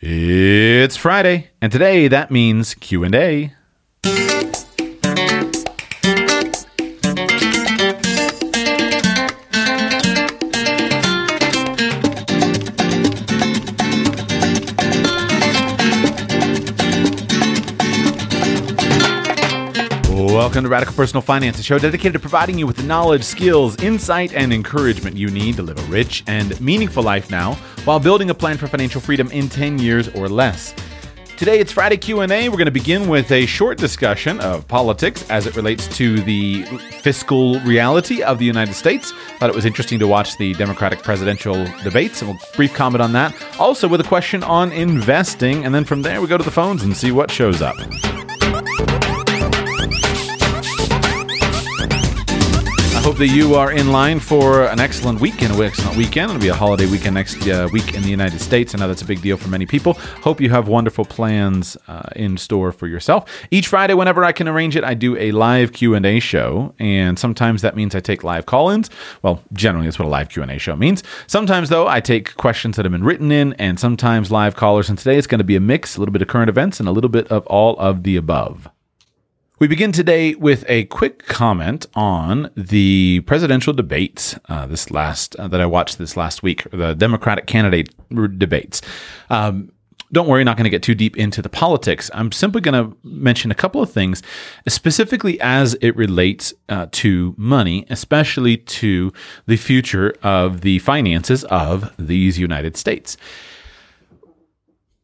It's Friday, and today that means Q&A. Welcome to Radical Personal Finance, a show dedicated to providing you with the knowledge, skills, insight, and encouragement you need to live a rich and meaningful life now while building a plan for financial freedom in 10 years or less. Today it's Friday Q&A. We're going to begin with a short discussion of politics as it relates to the fiscal reality of the United States. Thought it was interesting to watch the Democratic presidential debates, and we'll brief comment on that. Also with a question on investing, and then from there we go to the phones and see what shows up. Hope that you are in line for an excellent weekend. an excellent weekend. It'll be a holiday weekend next uh, week in the United States. I know that's a big deal for many people. Hope you have wonderful plans uh, in store for yourself. Each Friday, whenever I can arrange it, I do a live Q and A show, and sometimes that means I take live call-ins. Well, generally, that's what a live Q and A show means. Sometimes, though, I take questions that have been written in, and sometimes live callers. And today it's going to be a mix, a little bit of current events, and a little bit of all of the above. We begin today with a quick comment on the presidential debates. Uh, this last uh, that I watched this last week, the Democratic candidate debates. Um, don't worry, not going to get too deep into the politics. I'm simply going to mention a couple of things, specifically as it relates uh, to money, especially to the future of the finances of these United States.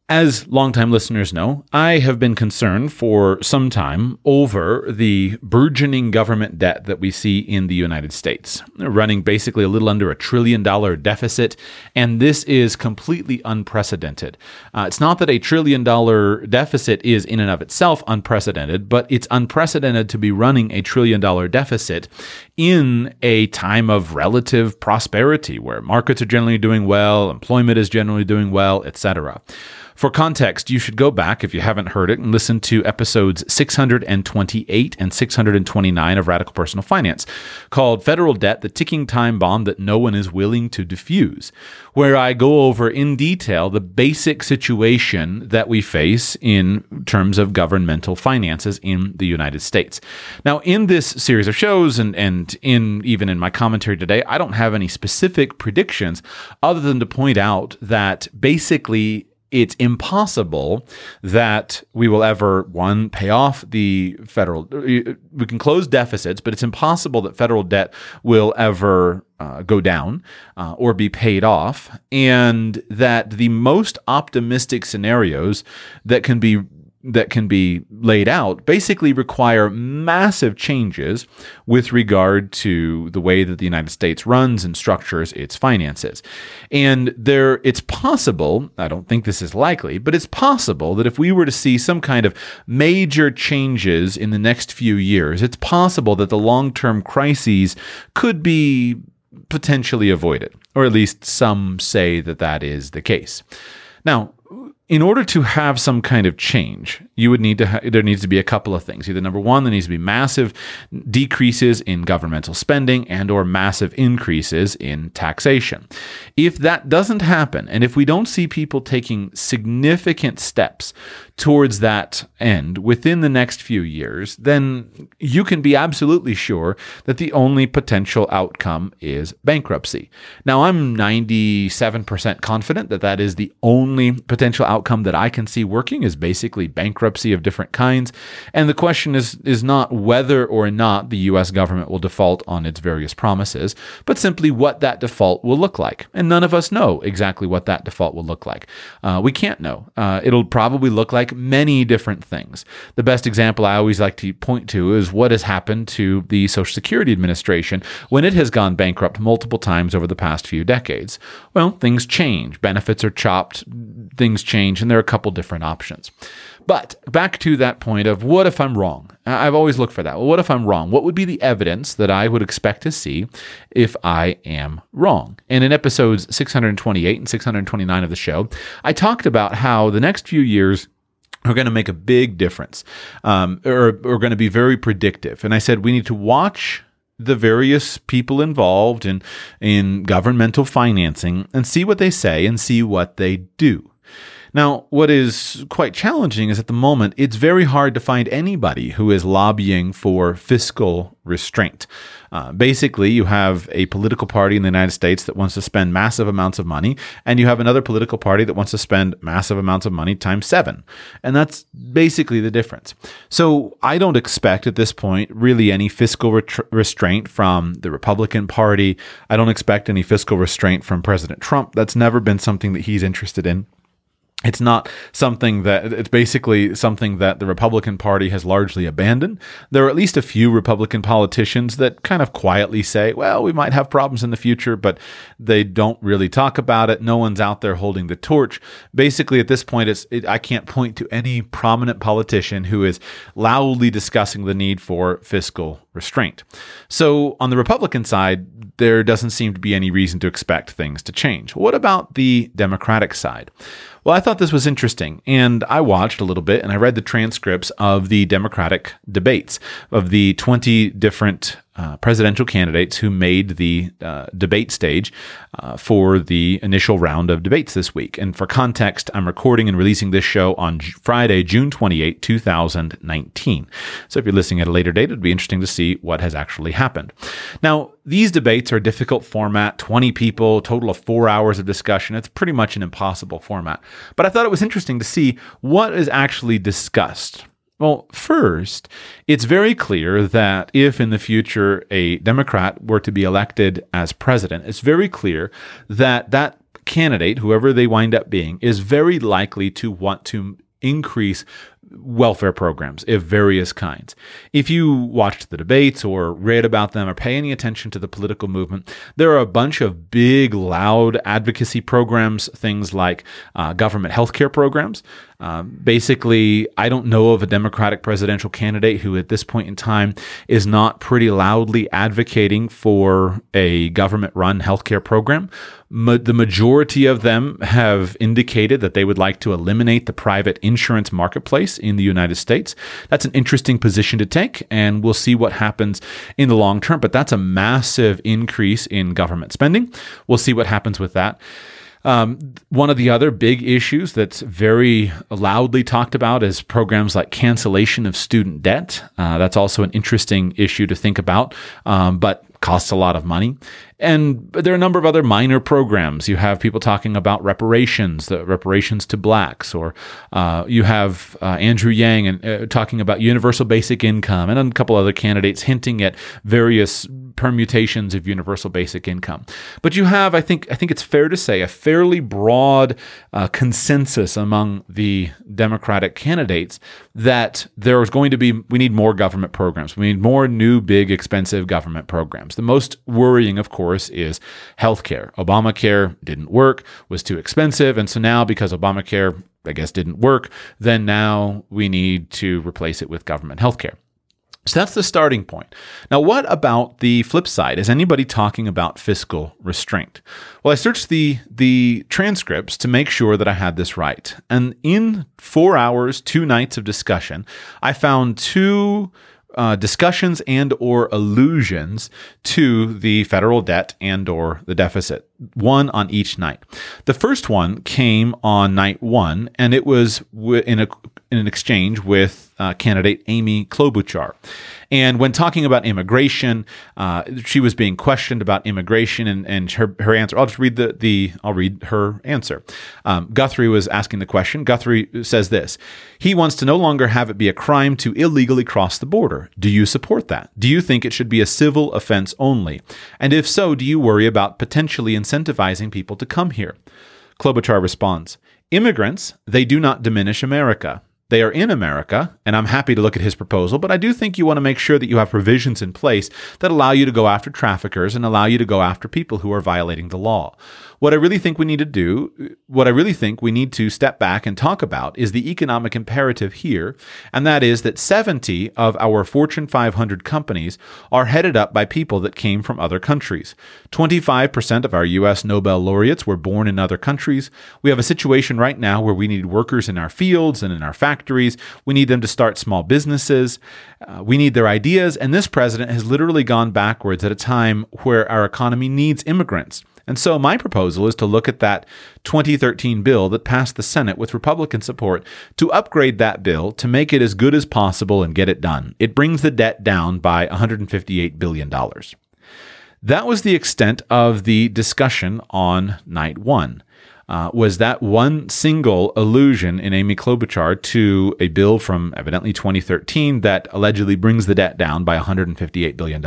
As longtime listeners know, I have been concerned for some time over the burgeoning government debt that we see in the United States, running basically a little under a trillion dollar deficit. And this is completely unprecedented. Uh, it's not that a trillion dollar deficit is in and of itself unprecedented, but it's unprecedented to be running a trillion dollar deficit in a time of relative prosperity where markets are generally doing well, employment is generally doing well, etc. For context, you should go back, if you haven't heard it, and listen to episodes 628 and 629 of Radical Personal Finance, called Federal Debt, the Ticking Time Bomb That No One Is Willing to Defuse, where I go over in detail the basic situation that we face in terms of governmental finances in the United States. Now, in this series of shows and, and in even in my commentary today, I don't have any specific predictions other than to point out that basically it's impossible that we will ever one pay off the federal we can close deficits but it's impossible that federal debt will ever uh, go down uh, or be paid off and that the most optimistic scenarios that can be that can be laid out basically require massive changes with regard to the way that the United States runs and structures its finances. And there it's possible, I don't think this is likely, but it's possible that if we were to see some kind of major changes in the next few years, it's possible that the long-term crises could be potentially avoided, or at least some say that that is the case. Now, in order to have some kind of change, you would need to ha- there needs to be a couple of things. Either number one, there needs to be massive decreases in governmental spending and or massive increases in taxation. If that doesn't happen, and if we don't see people taking significant steps towards that end within the next few years, then you can be absolutely sure that the only potential outcome is bankruptcy. Now, I'm 97% confident that that is the only potential outcome that I can see working is basically bankruptcy of different kinds. And the question is is not whether or not the US government will default on its various promises, but simply what that default will look like. And none of us know exactly what that default will look like. Uh, we can't know. Uh, it'll probably look like many different things. The best example I always like to point to is what has happened to the Social Security Administration when it has gone bankrupt multiple times over the past few decades. Well, things change, benefits are chopped, things change, and there are a couple different options. But back to that point of what if I'm wrong? I've always looked for that. Well, what if I'm wrong? What would be the evidence that I would expect to see if I am wrong? And in episodes 628 and 629 of the show, I talked about how the next few years are going to make a big difference um, or are going to be very predictive. And I said we need to watch the various people involved in in governmental financing and see what they say and see what they do. Now, what is quite challenging is at the moment, it's very hard to find anybody who is lobbying for fiscal restraint. Uh, basically, you have a political party in the United States that wants to spend massive amounts of money, and you have another political party that wants to spend massive amounts of money times seven. And that's basically the difference. So I don't expect at this point really any fiscal ret- restraint from the Republican Party. I don't expect any fiscal restraint from President Trump. That's never been something that he's interested in it's not something that it's basically something that the Republican Party has largely abandoned. There are at least a few Republican politicians that kind of quietly say, well, we might have problems in the future, but they don't really talk about it. No one's out there holding the torch. Basically, at this point, it's, it, I can't point to any prominent politician who is loudly discussing the need for fiscal restraint. So, on the Republican side, there doesn't seem to be any reason to expect things to change. What about the Democratic side? Well, I thought this was interesting, and I watched a little bit and I read the transcripts of the Democratic debates of the 20 different uh, presidential candidates who made the uh, debate stage uh, for the initial round of debates this week. And for context, I'm recording and releasing this show on Friday, June 28, 2019. So if you're listening at a later date, it'd be interesting to see what has actually happened. Now, these debates are a difficult format 20 people, total of four hours of discussion. It's pretty much an impossible format. But I thought it was interesting to see what is actually discussed well, first, it's very clear that if in the future a Democrat were to be elected as president, it's very clear that that candidate, whoever they wind up being, is very likely to want to increase welfare programs of various kinds. If you watched the debates or read about them or pay any attention to the political movement, there are a bunch of big, loud advocacy programs, things like uh, government healthcare programs. Uh, basically, I don't know of a Democratic presidential candidate who, at this point in time, is not pretty loudly advocating for a government run healthcare program. Ma- the majority of them have indicated that they would like to eliminate the private insurance marketplace in the United States. That's an interesting position to take, and we'll see what happens in the long term. But that's a massive increase in government spending. We'll see what happens with that. Um, one of the other big issues that's very loudly talked about is programs like cancellation of student debt. Uh, that's also an interesting issue to think about, um, but costs a lot of money. And there are a number of other minor programs. You have people talking about reparations, the reparations to blacks, or uh, you have uh, Andrew Yang and uh, talking about universal basic income, and a couple other candidates hinting at various permutations of universal basic income. But you have, I think, I think it's fair to say, a fairly broad uh, consensus among the Democratic candidates that there is going to be we need more government programs. We need more new, big, expensive government programs. The most worrying, of course, is healthcare. Obamacare didn't work, was too expensive, and so now because Obamacare I guess didn't work, then now we need to replace it with government healthcare. So that's the starting point. Now, what about the flip side? Is anybody talking about fiscal restraint? Well, I searched the the transcripts to make sure that I had this right. And in 4 hours, 2 nights of discussion, I found two uh, discussions and or allusions to the federal debt and or the deficit one on each night the first one came on night one and it was in a in an exchange with uh, candidate Amy Klobuchar. And when talking about immigration, uh, she was being questioned about immigration and, and her, her answer. I'll just read the, the I'll read her answer. Um, Guthrie was asking the question. Guthrie says this He wants to no longer have it be a crime to illegally cross the border. Do you support that? Do you think it should be a civil offense only? And if so, do you worry about potentially incentivizing people to come here? Klobuchar responds Immigrants, they do not diminish America. They are in America, and I'm happy to look at his proposal, but I do think you want to make sure that you have provisions in place that allow you to go after traffickers and allow you to go after people who are violating the law. What I really think we need to do, what I really think we need to step back and talk about is the economic imperative here, and that is that 70 of our Fortune 500 companies are headed up by people that came from other countries. 25% of our US Nobel laureates were born in other countries. We have a situation right now where we need workers in our fields and in our factories. We need them to start small businesses. Uh, we need their ideas, and this president has literally gone backwards at a time where our economy needs immigrants. And so my proposal is to look at that 2013 bill that passed the Senate with Republican support to upgrade that bill to make it as good as possible and get it done. It brings the debt down by $158 billion. That was the extent of the discussion on night one uh, was that one single allusion in Amy Klobuchar to a bill from evidently 2013 that allegedly brings the debt down by $158 billion.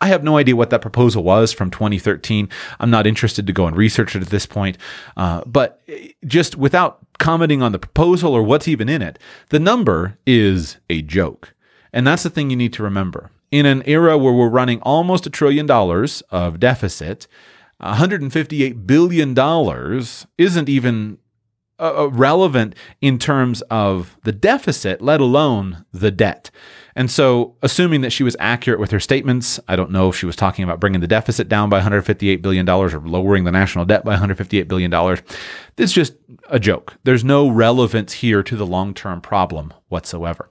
I have no idea what that proposal was from 2013. I'm not interested to go and research it at this point. Uh, but just without commenting on the proposal or what's even in it, the number is a joke. And that's the thing you need to remember. In an era where we're running almost a trillion dollars of deficit, $158 billion isn't even uh, uh, relevant in terms of the deficit, let alone the debt. And so, assuming that she was accurate with her statements, I don't know if she was talking about bringing the deficit down by $158 billion or lowering the national debt by $158 billion. It's just a joke. There's no relevance here to the long term problem whatsoever.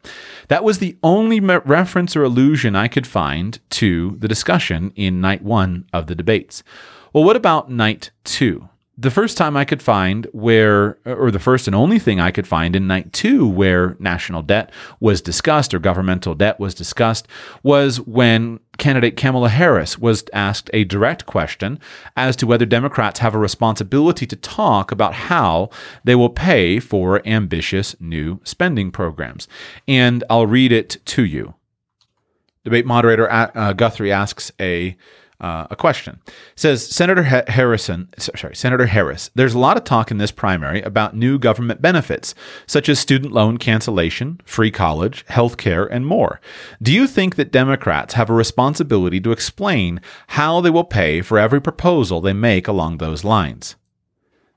That was the only reference or allusion I could find to the discussion in night one of the debates. Well, what about night two? The first time I could find where, or the first and only thing I could find in night two where national debt was discussed or governmental debt was discussed was when candidate Kamala Harris was asked a direct question as to whether Democrats have a responsibility to talk about how they will pay for ambitious new spending programs. And I'll read it to you. Debate moderator uh, Guthrie asks a uh, a question. It says Senator Harrison, sorry, Senator Harris. There's a lot of talk in this primary about new government benefits, such as student loan cancellation, free college, health care, and more. Do you think that Democrats have a responsibility to explain how they will pay for every proposal they make along those lines?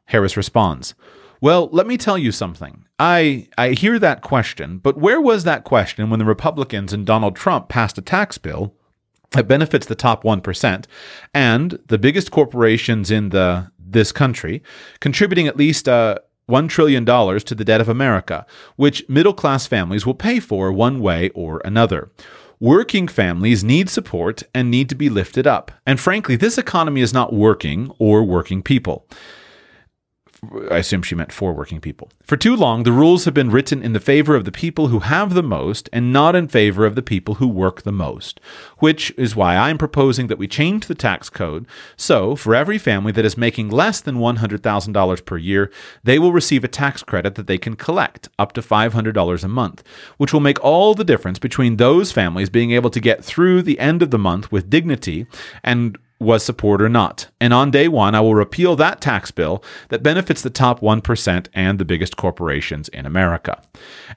Harris responds. Well, let me tell you something. I I hear that question, but where was that question when the Republicans and Donald Trump passed a tax bill that benefits the top 1% and the biggest corporations in the this country contributing at least uh, $1 trillion to the debt of America, which middle class families will pay for one way or another. Working families need support and need to be lifted up. And frankly, this economy is not working or working people. I assume she meant for working people. For too long, the rules have been written in the favor of the people who have the most and not in favor of the people who work the most, which is why I'm proposing that we change the tax code so for every family that is making less than $100,000 per year, they will receive a tax credit that they can collect up to $500 a month, which will make all the difference between those families being able to get through the end of the month with dignity and was support or not. And on day one, I will repeal that tax bill that benefits the top 1% and the biggest corporations in America.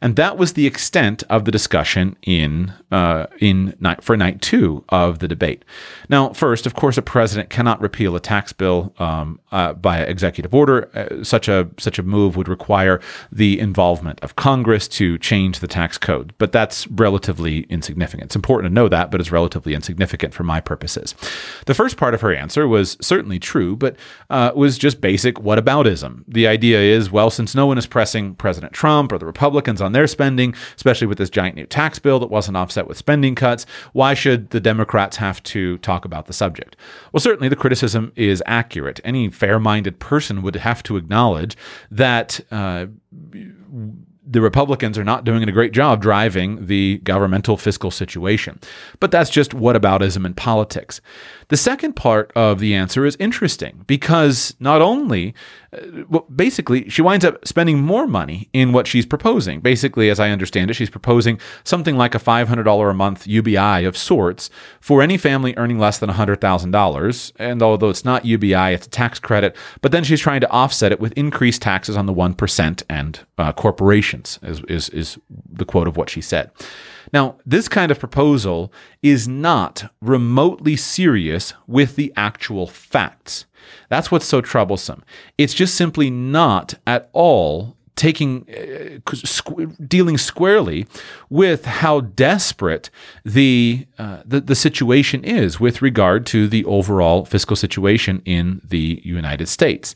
And that was the extent of the discussion in, uh, in night, for night two of the debate. Now, first, of course, a president cannot repeal a tax bill um, uh, by executive order. Uh, such, a, such a move would require the involvement of Congress to change the tax code. But that's relatively insignificant. It's important to know that, but it's relatively insignificant for my purposes. The first first part of her answer was certainly true, but uh, was just basic whataboutism. The idea is, well, since no one is pressing President Trump or the Republicans on their spending, especially with this giant new tax bill that wasn't offset with spending cuts, why should the Democrats have to talk about the subject? Well, certainly the criticism is accurate. Any fair minded person would have to acknowledge that. Uh, the Republicans are not doing a great job driving the governmental fiscal situation. But that's just whataboutism in politics. The second part of the answer is interesting because not only, uh, well, basically, she winds up spending more money in what she's proposing. Basically, as I understand it, she's proposing something like a $500 a month UBI of sorts for any family earning less than $100,000. And although it's not UBI, it's a tax credit, but then she's trying to offset it with increased taxes on the 1% and uh, corporations, is, is, is the quote of what she said. Now, this kind of proposal is not remotely serious with the actual facts. That's what's so troublesome. It's just simply not at all taking uh, squ- dealing squarely with how desperate the, uh, the the situation is with regard to the overall fiscal situation in the United States.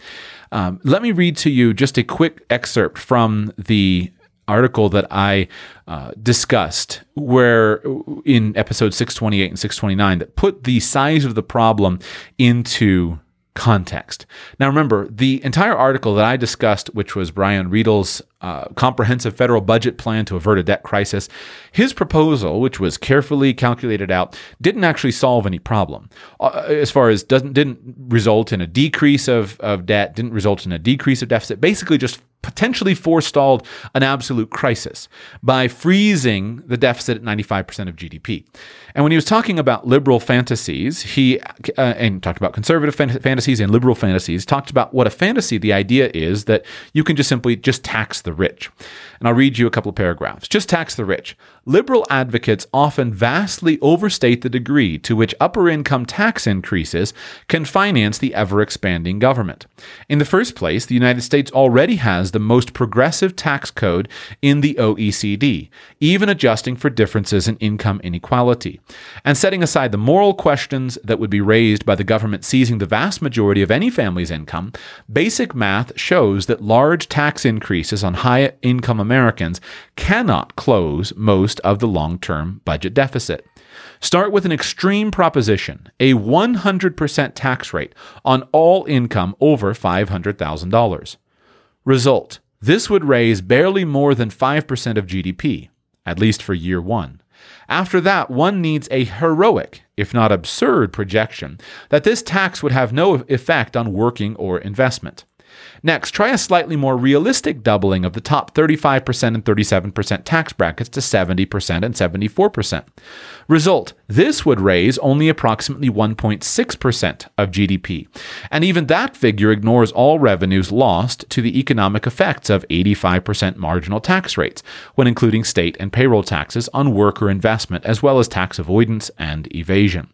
Um, let me read to you just a quick excerpt from the article that I uh, discussed, where in episode 628 and 629, that put the size of the problem into context. Now, remember, the entire article that I discussed, which was Brian Riedl's uh, comprehensive federal budget plan to avert a debt crisis, his proposal, which was carefully calculated out, didn't actually solve any problem. Uh, as far as doesn't didn't result in a decrease of, of debt, didn't result in a decrease of deficit, basically just potentially forestalled an absolute crisis by freezing the deficit at 95% of GDP. And when he was talking about liberal fantasies, he uh, and talked about conservative fan- fantasies and liberal fantasies, talked about what a fantasy the idea is that you can just simply just tax the rich. And I'll read you a couple of paragraphs. Just tax the rich. Liberal advocates often vastly overstate the degree to which upper income tax increases can finance the ever expanding government. In the first place, the United States already has the most progressive tax code in the OECD, even adjusting for differences in income inequality. And setting aside the moral questions that would be raised by the government seizing the vast majority of any family's income, basic math shows that large tax increases on high income Americans cannot close most of the long term budget deficit. Start with an extreme proposition a 100% tax rate on all income over $500,000. Result this would raise barely more than 5% of GDP, at least for year one. After that, one needs a heroic, if not absurd, projection that this tax would have no effect on working or investment. Next, try a slightly more realistic doubling of the top 35% and 37% tax brackets to 70% and 74%. Result this would raise only approximately 1.6% of GDP. And even that figure ignores all revenues lost to the economic effects of 85% marginal tax rates, when including state and payroll taxes on worker investment, as well as tax avoidance and evasion.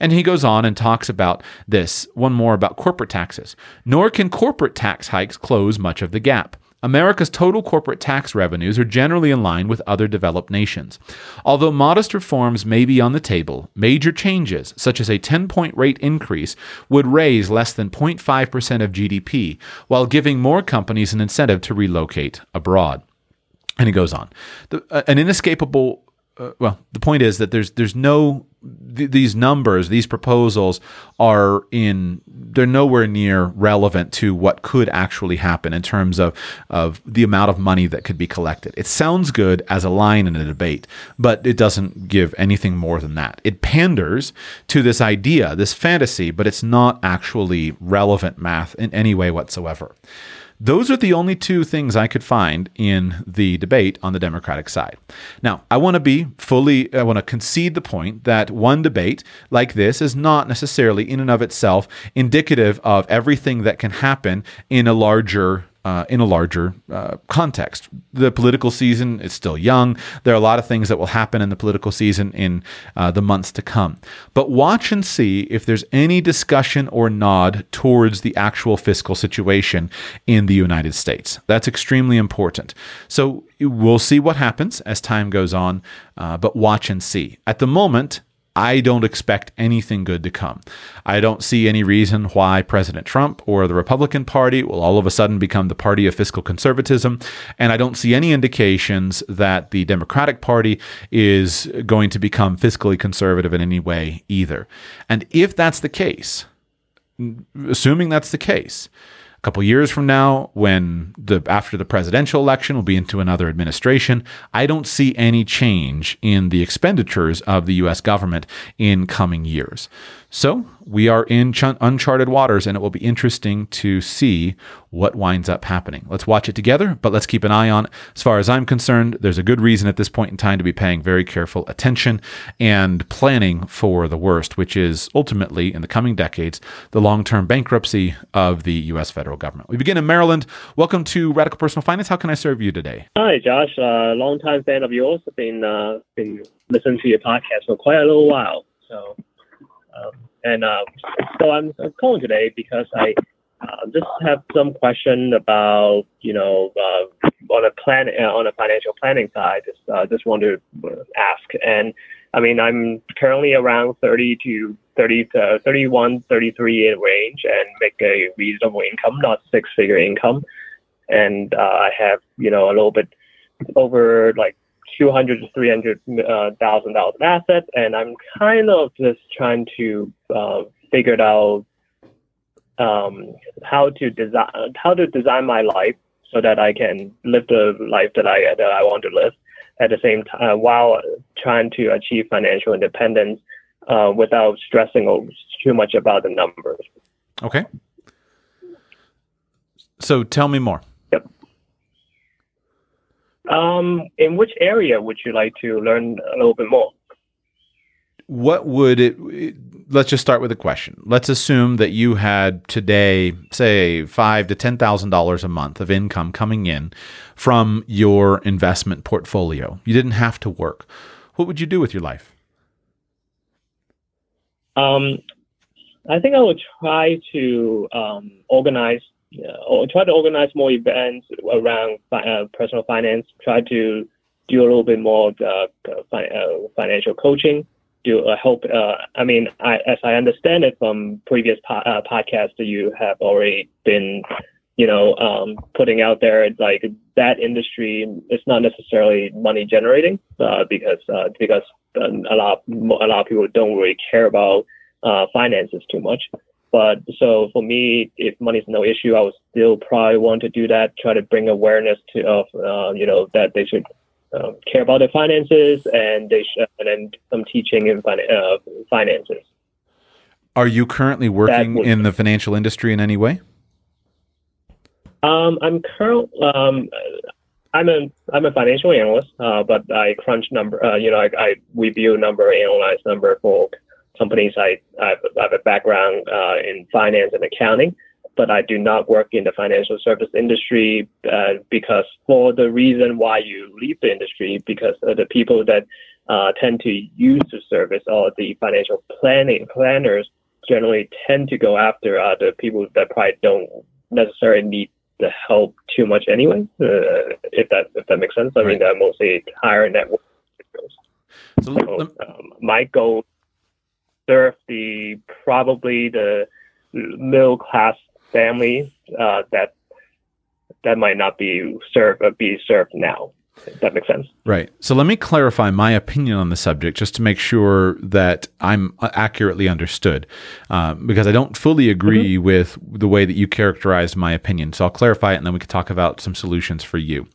And he goes on and talks about this, one more about corporate taxes. Nor can corporate tax hikes close much of the gap. America's total corporate tax revenues are generally in line with other developed nations. Although modest reforms may be on the table, major changes, such as a 10 point rate increase, would raise less than 0.5% of GDP, while giving more companies an incentive to relocate abroad. And he goes on. The, uh, an inescapable uh, well, the point is that there's there's no th- these numbers, these proposals are in they're nowhere near relevant to what could actually happen in terms of of the amount of money that could be collected. It sounds good as a line in a debate, but it doesn't give anything more than that. It panders to this idea, this fantasy, but it's not actually relevant math in any way whatsoever. Those are the only two things I could find in the debate on the Democratic side. Now, I want to be fully, I want to concede the point that one debate like this is not necessarily in and of itself indicative of everything that can happen in a larger uh, in a larger uh, context. The political season is still young. There are a lot of things that will happen in the political season in uh, the months to come. But watch and see if there's any discussion or nod towards the actual fiscal situation in the United States. That's extremely important. So we'll see what happens as time goes on, uh, but watch and see. At the moment, I don't expect anything good to come. I don't see any reason why President Trump or the Republican Party will all of a sudden become the party of fiscal conservatism. And I don't see any indications that the Democratic Party is going to become fiscally conservative in any way either. And if that's the case, assuming that's the case, couple years from now when the after the presidential election will be into another administration i don't see any change in the expenditures of the US government in coming years so we are in ch- uncharted waters, and it will be interesting to see what winds up happening. Let's watch it together, but let's keep an eye on. It. As far as I'm concerned, there's a good reason at this point in time to be paying very careful attention and planning for the worst, which is ultimately in the coming decades the long-term bankruptcy of the U.S. federal government. We begin in Maryland. Welcome to Radical Personal Finance. How can I serve you today? Hi, Josh. Uh, long-time fan of yours. I've been uh, been listening to your podcast for quite a little while. So. Um, and uh, so I'm, I'm, calling today because I uh, just have some question about, you know, uh, on a plan uh, on a financial planning side. Just uh, just want to ask. And I mean, I'm currently around 30 to 30 to 31, 33 in range, and make a reasonable income, not six figure income. And I have, you know, a little bit over like 200 to 300 uh, thousand dollars in assets, and I'm kind of just trying to uh, figure out um, how to design how to design my life so that I can live the life that I that I want to live at the same time uh, while trying to achieve financial independence uh, without stressing too much about the numbers. Okay. So tell me more. Um, in which area would you like to learn a little bit more? What would it? Let's just start with a question. Let's assume that you had today, say, five to ten thousand dollars a month of income coming in from your investment portfolio. You didn't have to work. What would you do with your life? Um, I think I would try to um, organize or try to organize more events around uh, personal finance. Try to do a little bit more uh, fi- uh, financial coaching. Do uh, help. Uh, I mean, I, as I understand it from previous po- uh, podcasts that you have already been, you know, um, putting out there, like that industry is not necessarily money generating because because a lot a lot of people don't really care about finances too much. But so for me, if money is no issue, I would still probably want to do that. Try to bring awareness to of uh, you know that they should um, care about their finances and they should, and then some teaching in fin- uh, finances. Are you currently working would, in the financial industry in any way? Um, I'm current. Um, I'm a I'm a financial analyst, uh, but I crunch number. Uh, you know, I, I review number, analyze number for companies. I, I have a background uh, in finance and accounting, but I do not work in the financial service industry uh, because for the reason why you leave the industry, because the people that uh, tend to use the service or the financial planning planners generally tend to go after uh, the people that probably don't necessarily need the help too much anyway. Uh, if that if that makes sense, I right. mean they're mostly higher network. So, so um, my goal serve the probably the middle class family uh, that that might not be served uh, be served now. If that makes sense. Right. So let me clarify my opinion on the subject just to make sure that I'm accurately understood, uh, because I don't fully agree mm-hmm. with the way that you characterized my opinion. So I'll clarify it and then we can talk about some solutions for you.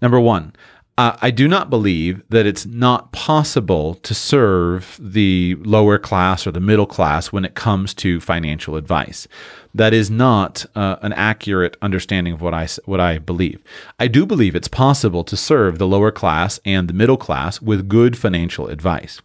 Number one, I do not believe that it's not possible to serve the lower class or the middle class when it comes to financial advice. That is not uh, an accurate understanding of what I what I believe. I do believe it's possible to serve the lower class and the middle class with good financial advice.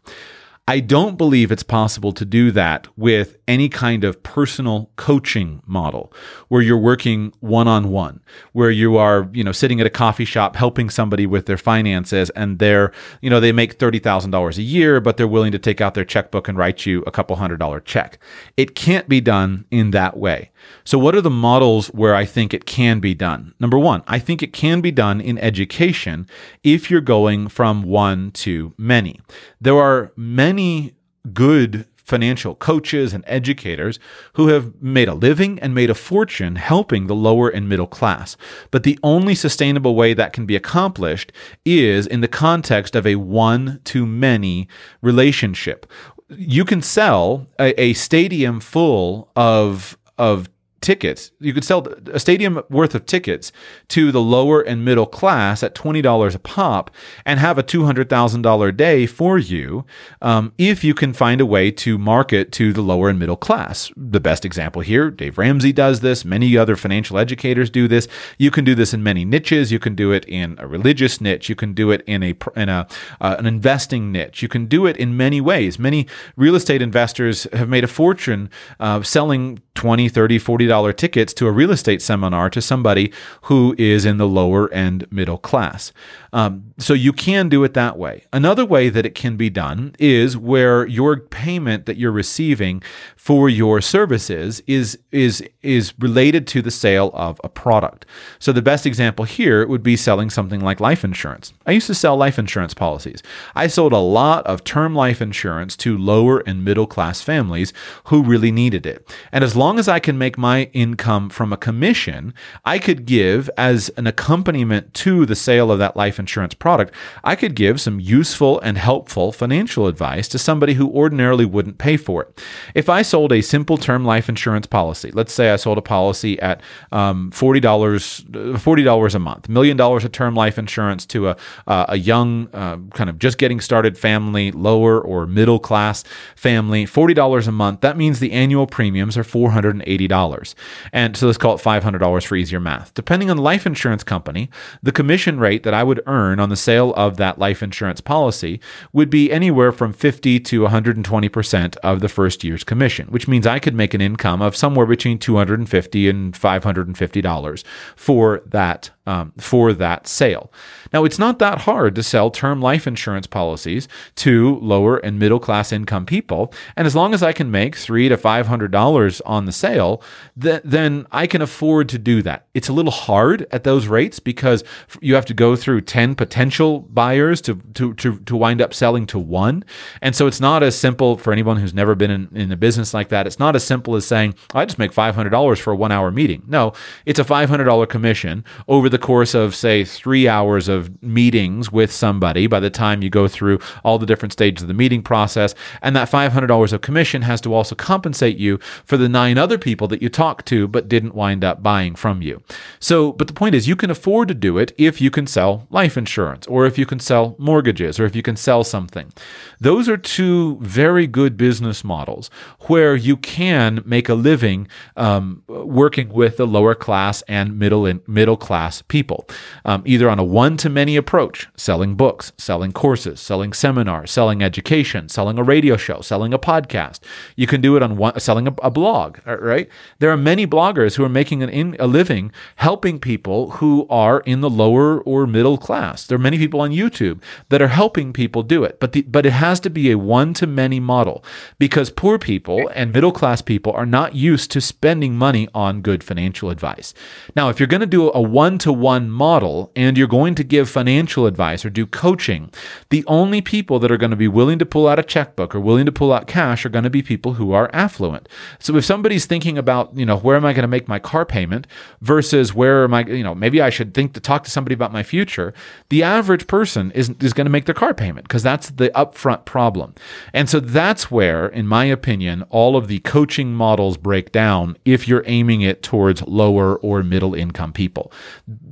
I don't believe it's possible to do that with any kind of personal coaching model where you're working one on one, where you are, you know, sitting at a coffee shop helping somebody with their finances and they're, you know, they make $30,000 a year, but they're willing to take out their checkbook and write you a couple hundred dollar check. It can't be done in that way. So, what are the models where I think it can be done? Number one, I think it can be done in education if you're going from one to many. There are many good financial coaches and educators who have made a living and made a fortune helping the lower and middle class. But the only sustainable way that can be accomplished is in the context of a one to many relationship. You can sell a, a stadium full of of tickets. You could sell a stadium worth of tickets to the lower and middle class at $20 a pop and have a $200,000 day for you um, if you can find a way to market to the lower and middle class. The best example here, Dave Ramsey does this. Many other financial educators do this. You can do this in many niches. You can do it in a religious niche. You can do it in a in a uh, an investing niche. You can do it in many ways. Many real estate investors have made a fortune uh, selling 20, 30, 40 dollar tickets to a real estate seminar to somebody who is in the lower end middle class. Um, so you can do it that way. Another way that it can be done is where your payment that you're receiving for your services is is is related to the sale of a product. So the best example here would be selling something like life insurance. I used to sell life insurance policies. I sold a lot of term life insurance to lower and middle class families who really needed it. And as long as I can make my income from a commission, I could give as an accompaniment to the sale of that life insurance product, I could give some useful and helpful financial advice to somebody who ordinarily wouldn't pay for it. If I sold a simple term life insurance policy, let's say I sold a policy at um, $40, $40 a month, million dollars of term life insurance to a, uh, a young, uh, kind of just getting started family, lower or middle class family, $40 a month, that means the annual premiums are $480. And so let's call it $500 for easier math. Depending on the life insurance company, the commission rate that I would earn on the sale of that life insurance policy would be anywhere from 50 to 120% of the first year's commission, which means I could make an income of somewhere between 250 and $550 for that um, for that sale. Now, it's not that hard to sell term life insurance policies to lower and middle class income people, and as long as I can make three to five hundred dollars on the sale, th- then I can afford to do that. It's a little hard at those rates because you have to go through ten potential buyers to to to, to wind up selling to one, and so it's not as simple for anyone who's never been in, in a business like that. It's not as simple as saying I just make five hundred dollars for a one hour meeting. No, it's a five hundred dollar commission over the course of say three hours of meetings with somebody by the time you go through all the different stages of the meeting process. And that $500 of commission has to also compensate you for the nine other people that you talked to but didn't wind up buying from you. So, but the point is, you can afford to do it if you can sell life insurance or if you can sell mortgages or if you can sell something. Those are two very good business models where you can make a living um, working with the lower class and middle in, middle class people, um, either on a one to many approach, selling books, selling courses, selling seminars, selling education, selling a radio show, selling a podcast. You can do it on one, selling a, a blog, uh, right? There are many bloggers who are making an in, a living helping people who are in the lower or middle class. There are many people on YouTube that are helping people do it, but the, but it has to be a one to many model because poor people and middle class people are not used to spending money on good financial advice. Now, if you're going to do a one to one model and you're going to give financial advice or do coaching, the only people that are going to be willing to pull out a checkbook or willing to pull out cash are going to be people who are affluent. So if somebody's thinking about, you know, where am I going to make my car payment versus where am I, you know, maybe I should think to talk to somebody about my future, the average person is, is going to make their car payment because that's the upfront problem. And so that's where, in my opinion, all of the coaching models break down if you're aiming it towards lower or middle income people.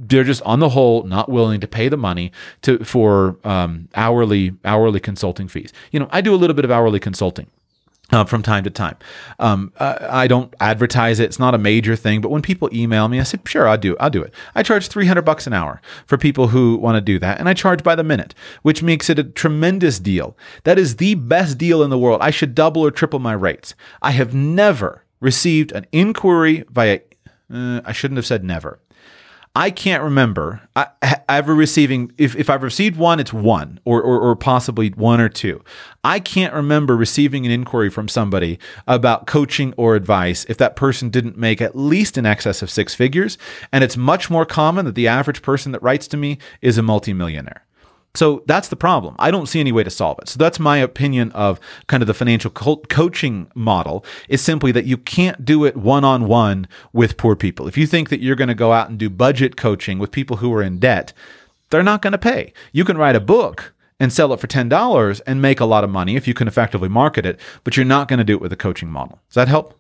They're just on the whole not willing to pay the money to for um, hourly hourly consulting fees. You know, I do a little bit of hourly consulting. Uh, from time to time, um, I, I don't advertise it. It's not a major thing, but when people email me, I say, "Sure, I'll do. I'll do it." I charge three hundred bucks an hour for people who want to do that, and I charge by the minute, which makes it a tremendous deal. That is the best deal in the world. I should double or triple my rates. I have never received an inquiry via. Uh, I shouldn't have said never. I can't remember ever receiving, if, if I've received one, it's one or, or, or, possibly one or two. I can't remember receiving an inquiry from somebody about coaching or advice if that person didn't make at least in excess of six figures. And it's much more common that the average person that writes to me is a multimillionaire. So that's the problem. I don't see any way to solve it. So that's my opinion of kind of the financial co- coaching model is simply that you can't do it one on one with poor people. If you think that you're going to go out and do budget coaching with people who are in debt, they're not going to pay. You can write a book and sell it for $10 and make a lot of money if you can effectively market it, but you're not going to do it with a coaching model. Does that help?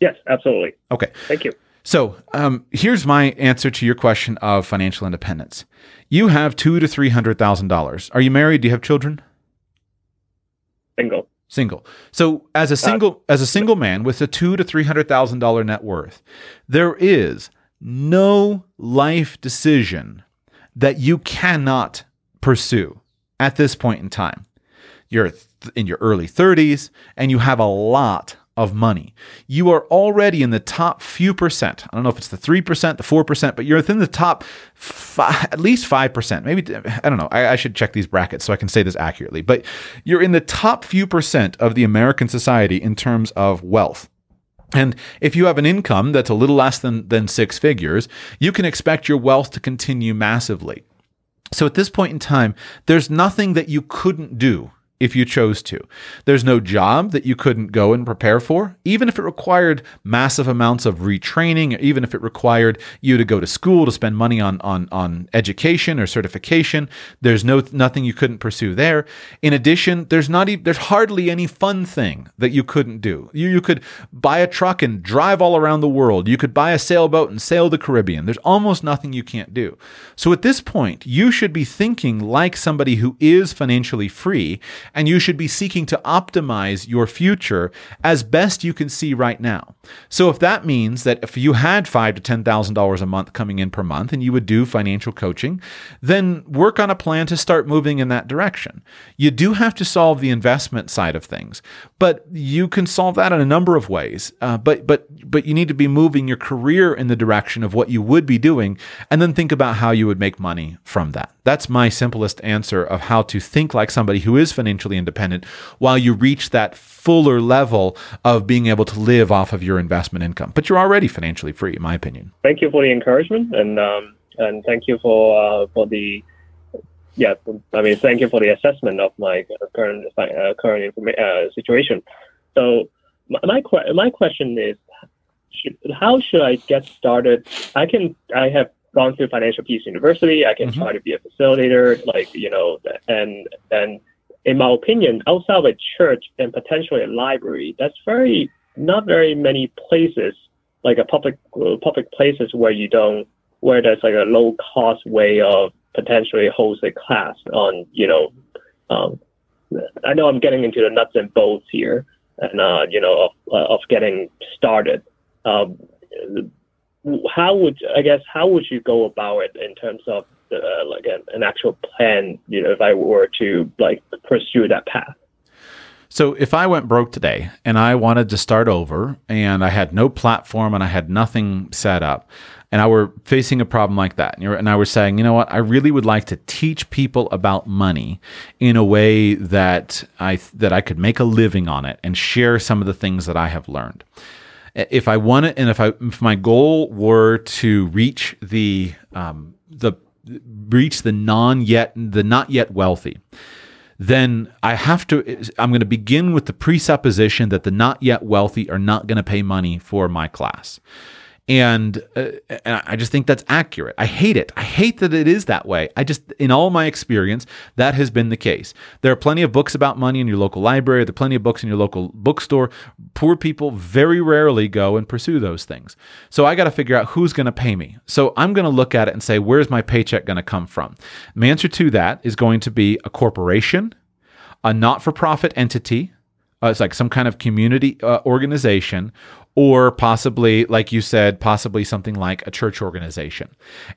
Yes, absolutely. Okay. Thank you. So um, here's my answer to your question of financial independence. You have two to three hundred thousand dollars. Are you married? Do you have children? Single. Single. So as a single uh, as a single man with a two to three hundred thousand dollar net worth, there is no life decision that you cannot pursue at this point in time. You're in your early 30s and you have a lot of money. You are already in the top few percent. I don't know if it's the 3%, the 4%, but you're within the top five, at least 5%. Maybe, I don't know. I, I, should check these brackets so I can say this accurately. But you're in the top few percent of the American society in terms of wealth. And if you have an income that's a little less than, than six figures, you can expect your wealth to continue massively. So at this point in time, there's nothing that you couldn't do if you chose to. There's no job that you couldn't go and prepare for, even if it required massive amounts of retraining, even if it required you to go to school to spend money on on on education or certification. There's no nothing you couldn't pursue there. In addition, there's not even, there's hardly any fun thing that you couldn't do. You you could buy a truck and drive all around the world. You could buy a sailboat and sail the Caribbean. There's almost nothing you can't do. So at this point, you should be thinking like somebody who is financially free and you should be seeking to optimize your future as best you can see right now. So if that means that if you had five to ten thousand dollars a month coming in per month and you would do financial coaching, then work on a plan to start moving in that direction. You do have to solve the investment side of things, but you can solve that in a number of ways. Uh, but but but you need to be moving your career in the direction of what you would be doing, and then think about how you would make money from that. That's my simplest answer of how to think like somebody who is financially independent while you reach that fuller level of being able to live off of your investment income. But you're already financially free, in my opinion. Thank you for the encouragement and um, and thank you for uh, for the yeah. I mean, thank you for the assessment of my current uh, current uh, situation. So my my, my question is, should, how should I get started? I can I have gone through Financial Peace University. I can mm-hmm. try to be a facilitator, like you know, and and in my opinion, outside of a church and potentially a library, that's very not very many places like a public public places where you don't where there's like a low cost way of potentially host a class on you know um, I know I'm getting into the nuts and bolts here and uh, you know of, uh, of getting started. Um, how would I guess how would you go about it in terms of uh, like an, an actual plan? You know, if I were to like pursue that path. So if I went broke today and I wanted to start over and I had no platform and I had nothing set up and I were facing a problem like that and I was saying, you know what, I really would like to teach people about money in a way that I that I could make a living on it and share some of the things that I have learned if I wanted, and if I if my goal were to reach the um, the reach the non yet the not yet wealthy, then I have to. I'm going to begin with the presupposition that the not yet wealthy are not going to pay money for my class and, uh, and I just think that's accurate. I hate it. I hate that it is that way. I just, in all my experience, that has been the case. There are plenty of books about money in your local library. There are plenty of books in your local bookstore. Poor people very rarely go and pursue those things. So I got to figure out who's going to pay me. So I'm going to look at it and say, where's my paycheck going to come from? My answer to that is going to be a corporation, a not-for-profit entity. Uh, it's like some kind of community uh, organization or possibly, like you said, possibly something like a church organization.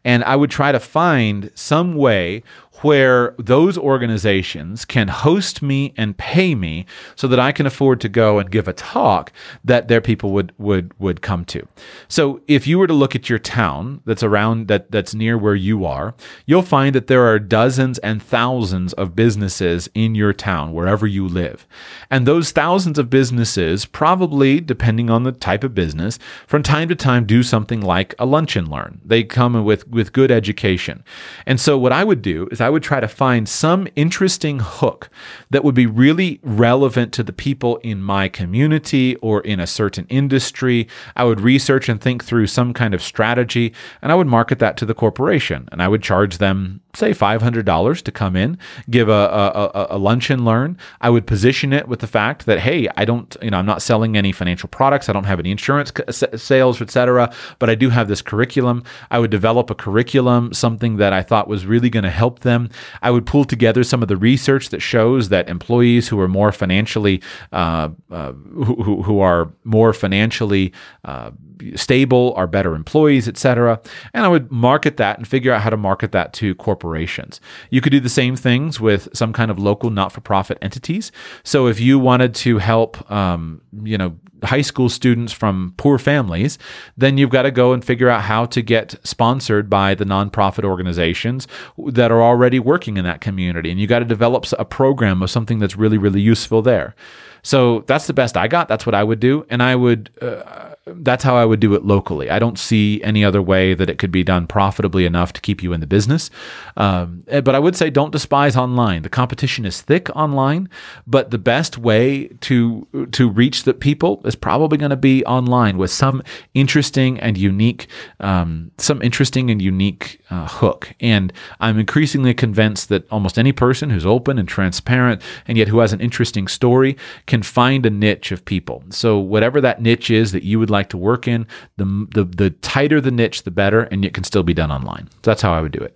And I would try to find some way where those organizations can host me and pay me so that I can afford to go and give a talk that their people would would would come to. So if you were to look at your town that's around that that's near where you are, you'll find that there are dozens and thousands of businesses in your town wherever you live. And those thousands of businesses probably depending on the type of business from time to time do something like a lunch and learn. They come with with good education. And so what I would do is I would try to find some interesting hook that would be really relevant to the people in my community or in a certain industry. I would research and think through some kind of strategy and I would market that to the corporation and I would charge them say $500 to come in, give a, a, a, lunch and learn. I would position it with the fact that, hey, I don't, you know, I'm not selling any financial products. I don't have any insurance sales, etc. But I do have this curriculum. I would develop a curriculum, something that I thought was really going to help them. I would pull together some of the research that shows that employees who are more financially, uh, uh, who, who are more financially uh, stable are better employees, etc. And I would market that and figure out how to market that to corporations. You could do the same things with some kind of local not-for-profit entities. So if you wanted to help, um, you know, high school students from poor families, then you've got to go and figure out how to get sponsored by the nonprofit organizations that are already working in that community. And you got to develop a program of something that's really, really useful there. So that's the best I got. That's what I would do. And I would, uh, that's how I would do it locally. I don't see any other way that it could be done profitably enough to keep you in the business. Um, eh, but I would say don't despise online. The competition is thick online, but the best way to to reach the people is probably going to be online with some interesting and unique um, some interesting and unique uh, hook. And I'm increasingly convinced that almost any person who's open and transparent and yet who has an interesting story can find a niche of people. So whatever that niche is that you would like to work in, the the, the tighter the niche, the better, and it can still be done online. So that's how I would do it.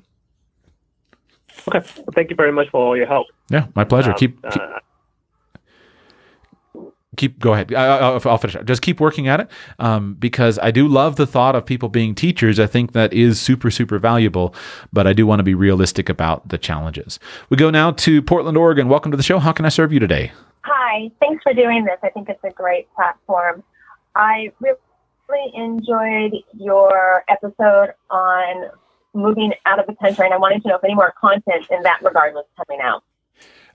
Okay. Well, thank you very much for all your help. Yeah, my pleasure. Um, keep, keep uh, keep go ahead I, I'll, I'll finish just keep working at it um, because i do love the thought of people being teachers i think that is super super valuable but i do want to be realistic about the challenges we go now to portland oregon welcome to the show how can i serve you today Hi, thanks for doing this. I think it's a great platform. I really enjoyed your episode on moving out of the country, and I wanted to know if any more content in that regard was coming out.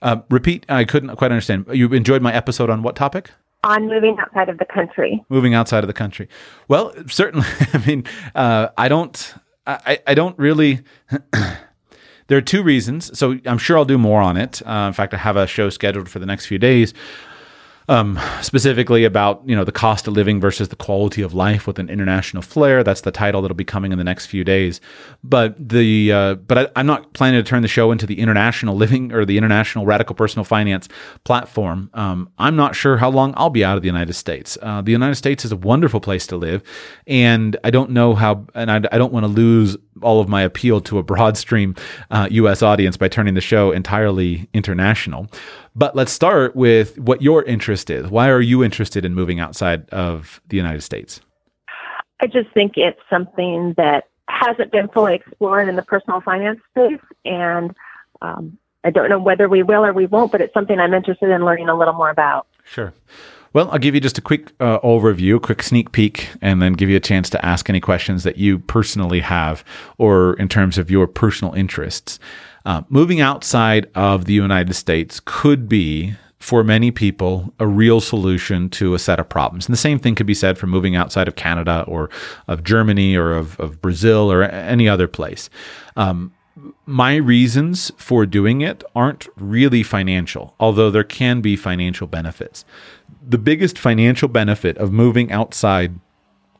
uh, repeat i couldn't quite understand you enjoyed my episode on what topic On moving outside of the country. moving outside of the country. Well, certainly. I mean, uh, I don't. I, I don't really. there are two reasons. So I'm sure I'll do more on it. Uh, in fact, I have a show scheduled for the next few days. Um, specifically about you know the cost of living versus the quality of life with an international flair. That's the title that'll be coming in the next few days. But the uh, but I, I'm not planning to turn the show into the international living or the international radical personal finance platform. Um, I'm not sure how long I'll be out of the United States. Uh, the United States is a wonderful place to live, and I don't know how, and I, I don't want to lose all of my appeal to a broad stream uh, U.S. audience by turning the show entirely international. But let's start with what your interest is. Why are you interested in moving outside of the United States? I just think it's something that hasn't been fully explored in the personal finance space, and um, I don't know whether we will or we won't, but it's something I'm interested in learning a little more about. Sure. Well, I'll give you just a quick uh, overview, a quick sneak peek, and then give you a chance to ask any questions that you personally have or in terms of your personal interests. Uh, moving outside of the United States could be, for many people, a real solution to a set of problems. And the same thing could be said for moving outside of Canada or of Germany or of, of Brazil or any other place. Um, my reasons for doing it aren't really financial, although there can be financial benefits. The biggest financial benefit of moving outside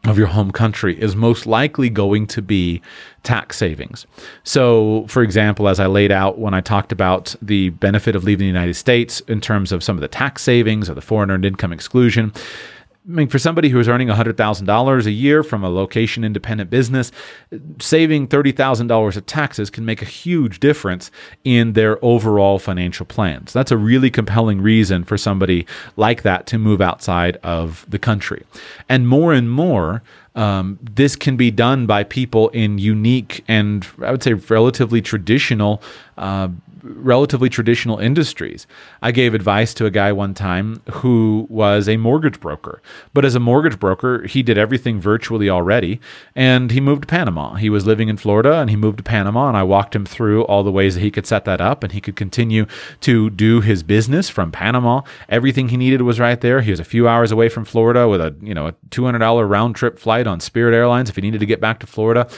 of your home country is most likely going to be tax savings. So, for example, as I laid out when I talked about the benefit of leaving the United States in terms of some of the tax savings or the foreign earned income exclusion, I mean, for somebody who is earning $100,000 a year from a location independent business, saving $30,000 of taxes can make a huge difference in their overall financial plans. That's a really compelling reason for somebody like that to move outside of the country. And more and more, um, this can be done by people in unique and I would say relatively traditional uh, relatively traditional industries. I gave advice to a guy one time who was a mortgage broker, but as a mortgage broker, he did everything virtually already and he moved to Panama. He was living in Florida and he moved to Panama and I walked him through all the ways that he could set that up and he could continue to do his business from Panama. Everything he needed was right there. He was a few hours away from Florida with a, you know, a $200 round trip flight on Spirit Airlines if he needed to get back to Florida.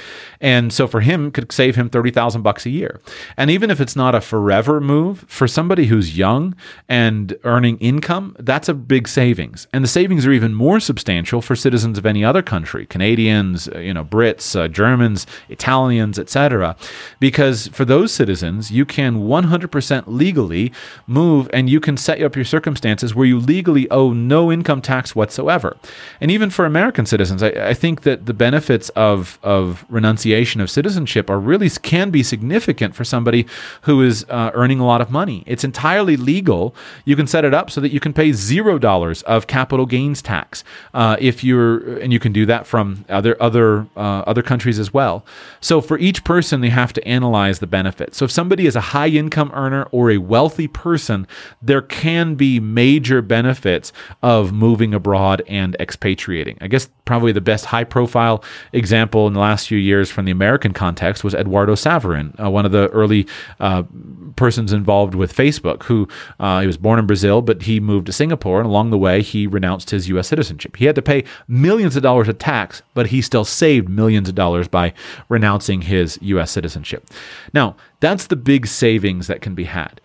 And so for him could save him 30,000 bucks a year. And even if it's not a forever move for somebody who's young and earning income, that's a big savings. And the savings are even more substantial for citizens of any other country, Canadians, uh, you know, Brits, uh, Germans, Italians, etc. Because for those citizens, you can 100% legally move and you can set up your circumstances where you legally owe no income tax whatsoever. And even for American citizens, I, I think that the benefits of of renunciation of citizenship are really can be significant for somebody who is uh, earning a lot of money. It's entirely legal. You can set it up so that you can pay zero dollars of capital gains tax uh, if you're, and you can do that from other other uh, other countries as well. So for each person, they have to analyze the benefits. So if somebody is a high income earner or a wealthy person, there can be major benefits of moving abroad and expatriating. I guess probably the best high profile example in the last few years from the American context was Eduardo Saverin, uh, one of the early uh, persons involved with Facebook who uh, he was born in Brazil, but he moved to Singapore, and along the way, he renounced his U.S. citizenship. He had to pay millions of dollars of tax, but he still saved millions of dollars by renouncing his U.S. citizenship. Now, that's the big savings that can be had.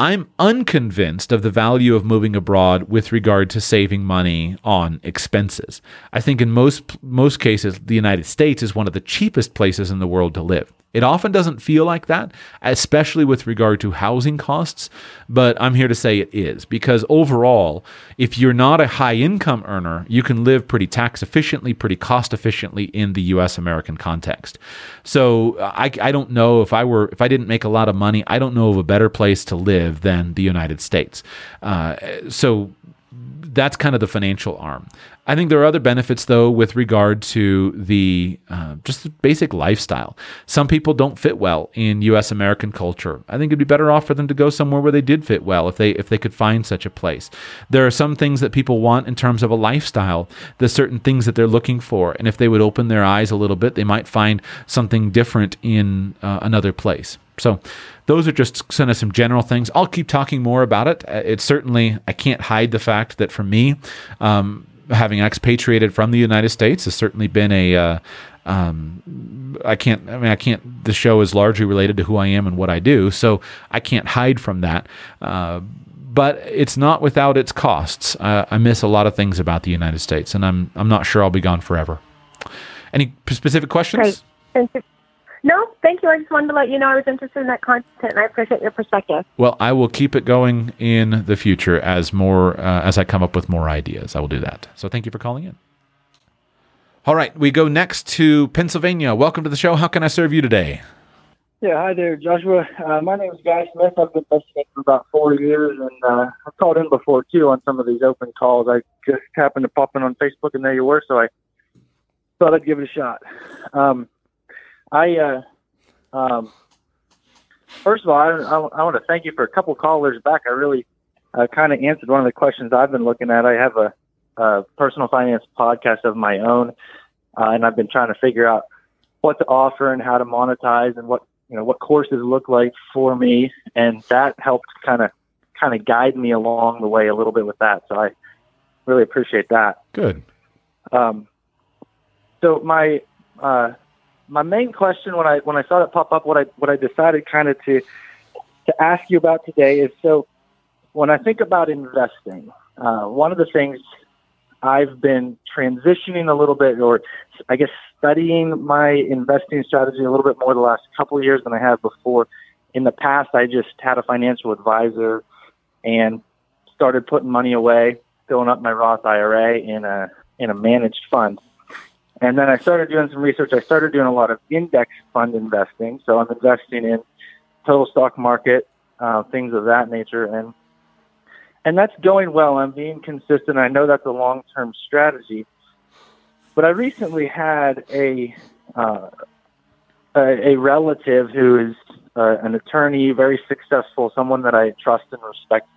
I'm unconvinced of the value of moving abroad with regard to saving money on expenses. I think in most most cases the United States is one of the cheapest places in the world to live. It often doesn't feel like that, especially with regard to housing costs, but I'm here to say it is because overall, if you're not a high income earner, you can live pretty tax efficiently, pretty cost efficiently in the US American context. So I, I don't know if I were, if I didn't make a lot of money, I don't know of a better place to live than the United States. Uh, so that's kind of the financial arm. I think there are other benefits, though, with regard to the uh, just the basic lifestyle. Some people don't fit well in U.S. American culture. I think it'd be better off for them to go somewhere where they did fit well, if they if they could find such a place. There are some things that people want in terms of a lifestyle. There's certain things that they're looking for, and if they would open their eyes a little bit, they might find something different in uh, another place. So those are just kind of some general things. I'll keep talking more about it. Uh, it's certainly I can't hide the fact that for me, um, having expatriated from the United States has certainly been a. Uh, um, I can't. I mean, I can't. The show is largely related to who I am and what I do, so I can't hide from that. Uh, but it's not without its costs. Uh, I miss a lot of things about the United States, and I'm I'm not sure I'll be gone forever. Any specific questions? Great. Thank you. No, thank you. I just wanted to let you know I was interested in that content, and I appreciate your perspective. Well, I will keep it going in the future as more uh, as I come up with more ideas. I will do that. So thank you for calling in. All right, we go next to Pennsylvania. Welcome to the show. How can I serve you today? Yeah, hi there, Joshua. Uh, my name is Guy Smith. I've been listening for about four years, and uh, I've called in before too on some of these open calls. I just happened to pop in on Facebook, and there you were, so I thought I'd give it a shot. Um, I, uh, um, first of all, I, I, I want to thank you for a couple callers back. I really uh, kind of answered one of the questions I've been looking at. I have a, a personal finance podcast of my own, uh, and I've been trying to figure out what to offer and how to monetize and what you know what courses look like for me, and that helped kind of kind of guide me along the way a little bit with that. So I really appreciate that. Good. Um, so my uh, my main question when I when I saw it pop up, what I what I decided kind of to to ask you about today is so when I think about investing, uh, one of the things I've been transitioning a little bit, or I guess studying my investing strategy a little bit more the last couple of years than I have before. In the past, I just had a financial advisor and started putting money away, filling up my Roth IRA in a in a managed fund. And then I started doing some research. I started doing a lot of index fund investing. So I'm investing in total stock market, uh, things of that nature. And, and that's going well. I'm being consistent. I know that's a long-term strategy, but I recently had a, uh, a, a relative who is uh, an attorney, very successful, someone that I trust and respect,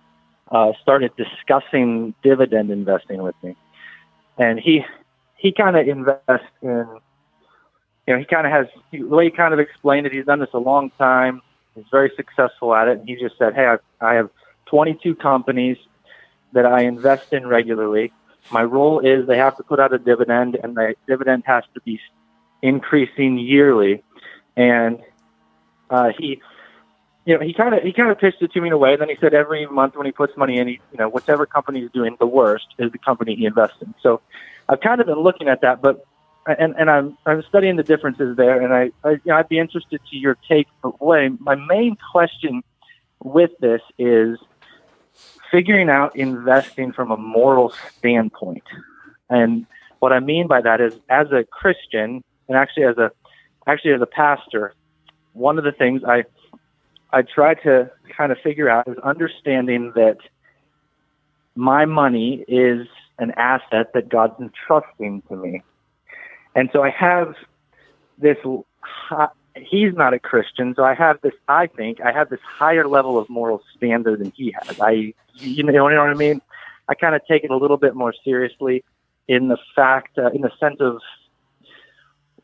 uh, started discussing dividend investing with me. And he, he kind of invests in, you know, he kind of has, the way he kind of explained it, he's done this a long time. He's very successful at it. And he just said, hey, I, I have 22 companies that I invest in regularly. My role is they have to put out a dividend, and the dividend has to be increasing yearly. And uh, he, you know, he kind of he kind of pitched it to me in a way. Then he said every month when he puts money in, he, you know, whatever company is doing the worst is the company he invests in. So I've kind of been looking at that, but and and I'm I'm studying the differences there, and I, I you know, I'd be interested to your take. But way my main question with this is figuring out investing from a moral standpoint, and what I mean by that is as a Christian and actually as a actually as a pastor, one of the things I I try to kind of figure out is understanding that my money is an asset that God's entrusting to me. And so I have this, he's not a Christian, so I have this, I think, I have this higher level of moral standard than he has. I, you know, you know what I mean? I kind of take it a little bit more seriously in the fact, uh, in the sense of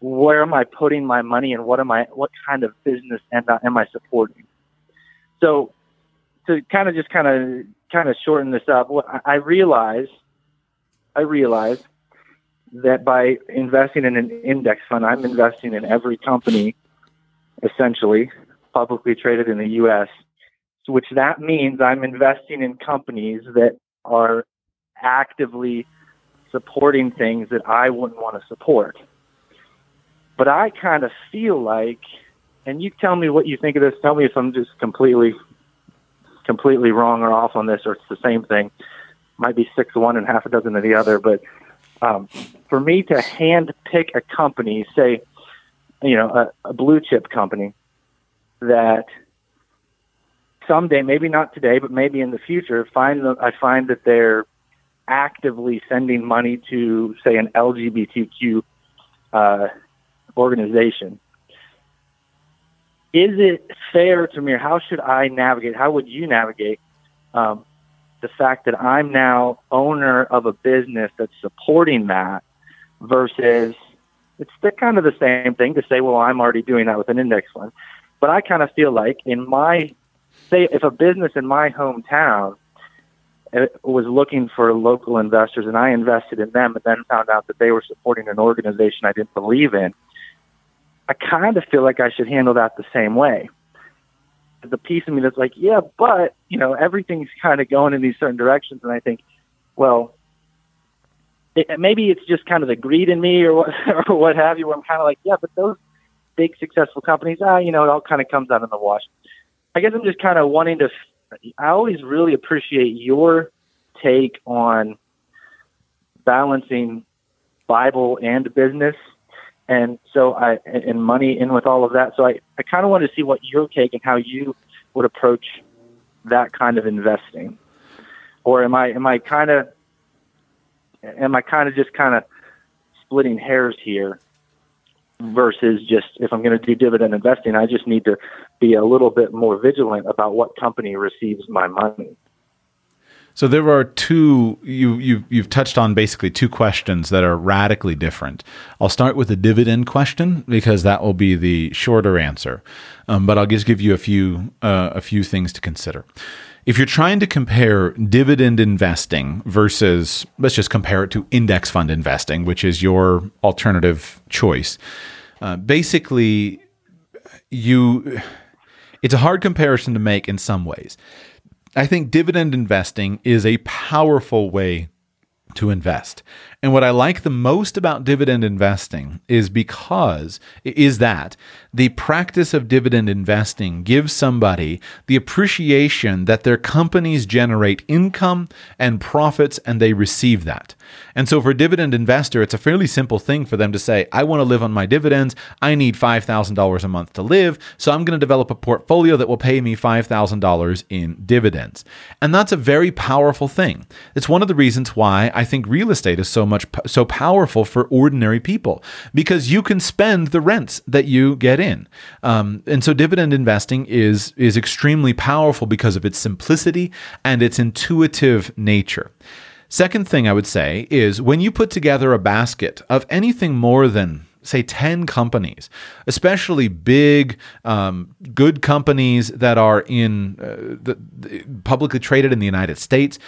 where am I putting my money and what am I, what kind of business am I, am I supporting? so to kind of just kind of kind of shorten this up, I realize, I realize that by investing in an index fund, I'm investing in every company, essentially publicly traded in the U.S. Which that means I'm investing in companies that are actively supporting things that I wouldn't want to support. But I kind of feel like, and you tell me what you think of this. Tell me if I'm just completely, completely wrong or off on this, or it's the same thing. Might be six one and half a dozen of the other. But um, for me to hand pick a company, say, you know, a, a blue chip company that someday, maybe not today, but maybe in the future, find the, I find that they're actively sending money to, say, an LGBTQ uh, organization. Is it fair to me, how should I navigate? How would you navigate um, the fact that I'm now owner of a business that's supporting that versus it's the, kind of the same thing to say, well, I'm already doing that with an index fund. But I kind of feel like in my, say, if a business in my hometown uh, was looking for local investors and I invested in them and then found out that they were supporting an organization I didn't believe in, I kind of feel like I should handle that the same way. The piece of me that's like, yeah, but, you know, everything's kind of going in these certain directions. And I think, well, it, maybe it's just kind of the greed in me or what, or what have you, where I'm kind of like, yeah, but those big successful companies, ah, you know, it all kind of comes out in the wash. I guess I'm just kind of wanting to. I always really appreciate your take on balancing Bible and business, and so I and money in with all of that. So I I kind of want to see what your take and how you would approach that kind of investing, or am I am I kind of am I kind of just kind of splitting hairs here versus just if I'm going to do dividend investing, I just need to be a little bit more vigilant about what company receives my money. So there are two you you you've touched on basically two questions that are radically different. I'll start with the dividend question because that will be the shorter answer, um, but I'll just give you a few uh, a few things to consider. If you're trying to compare dividend investing versus, let's just compare it to index fund investing, which is your alternative choice, uh, basically, you it's a hard comparison to make in some ways. I think dividend investing is a powerful way to invest. And what I like the most about dividend investing is because is that the practice of dividend investing gives somebody the appreciation that their companies generate income and profits and they receive that. And so for a dividend investor, it's a fairly simple thing for them to say, I want to live on my dividends. I need $5,000 a month to live. So I'm going to develop a portfolio that will pay me $5,000 in dividends. And that's a very powerful thing. It's one of the reasons why I think real estate is so much so powerful for ordinary people because you can spend the rents that you get in. Um, and so dividend investing is is extremely powerful because of its simplicity and its intuitive nature. Second thing I would say is when you put together a basket of anything more than say 10 companies, especially big, um, good companies that are in uh, the, the, publicly traded in the United States,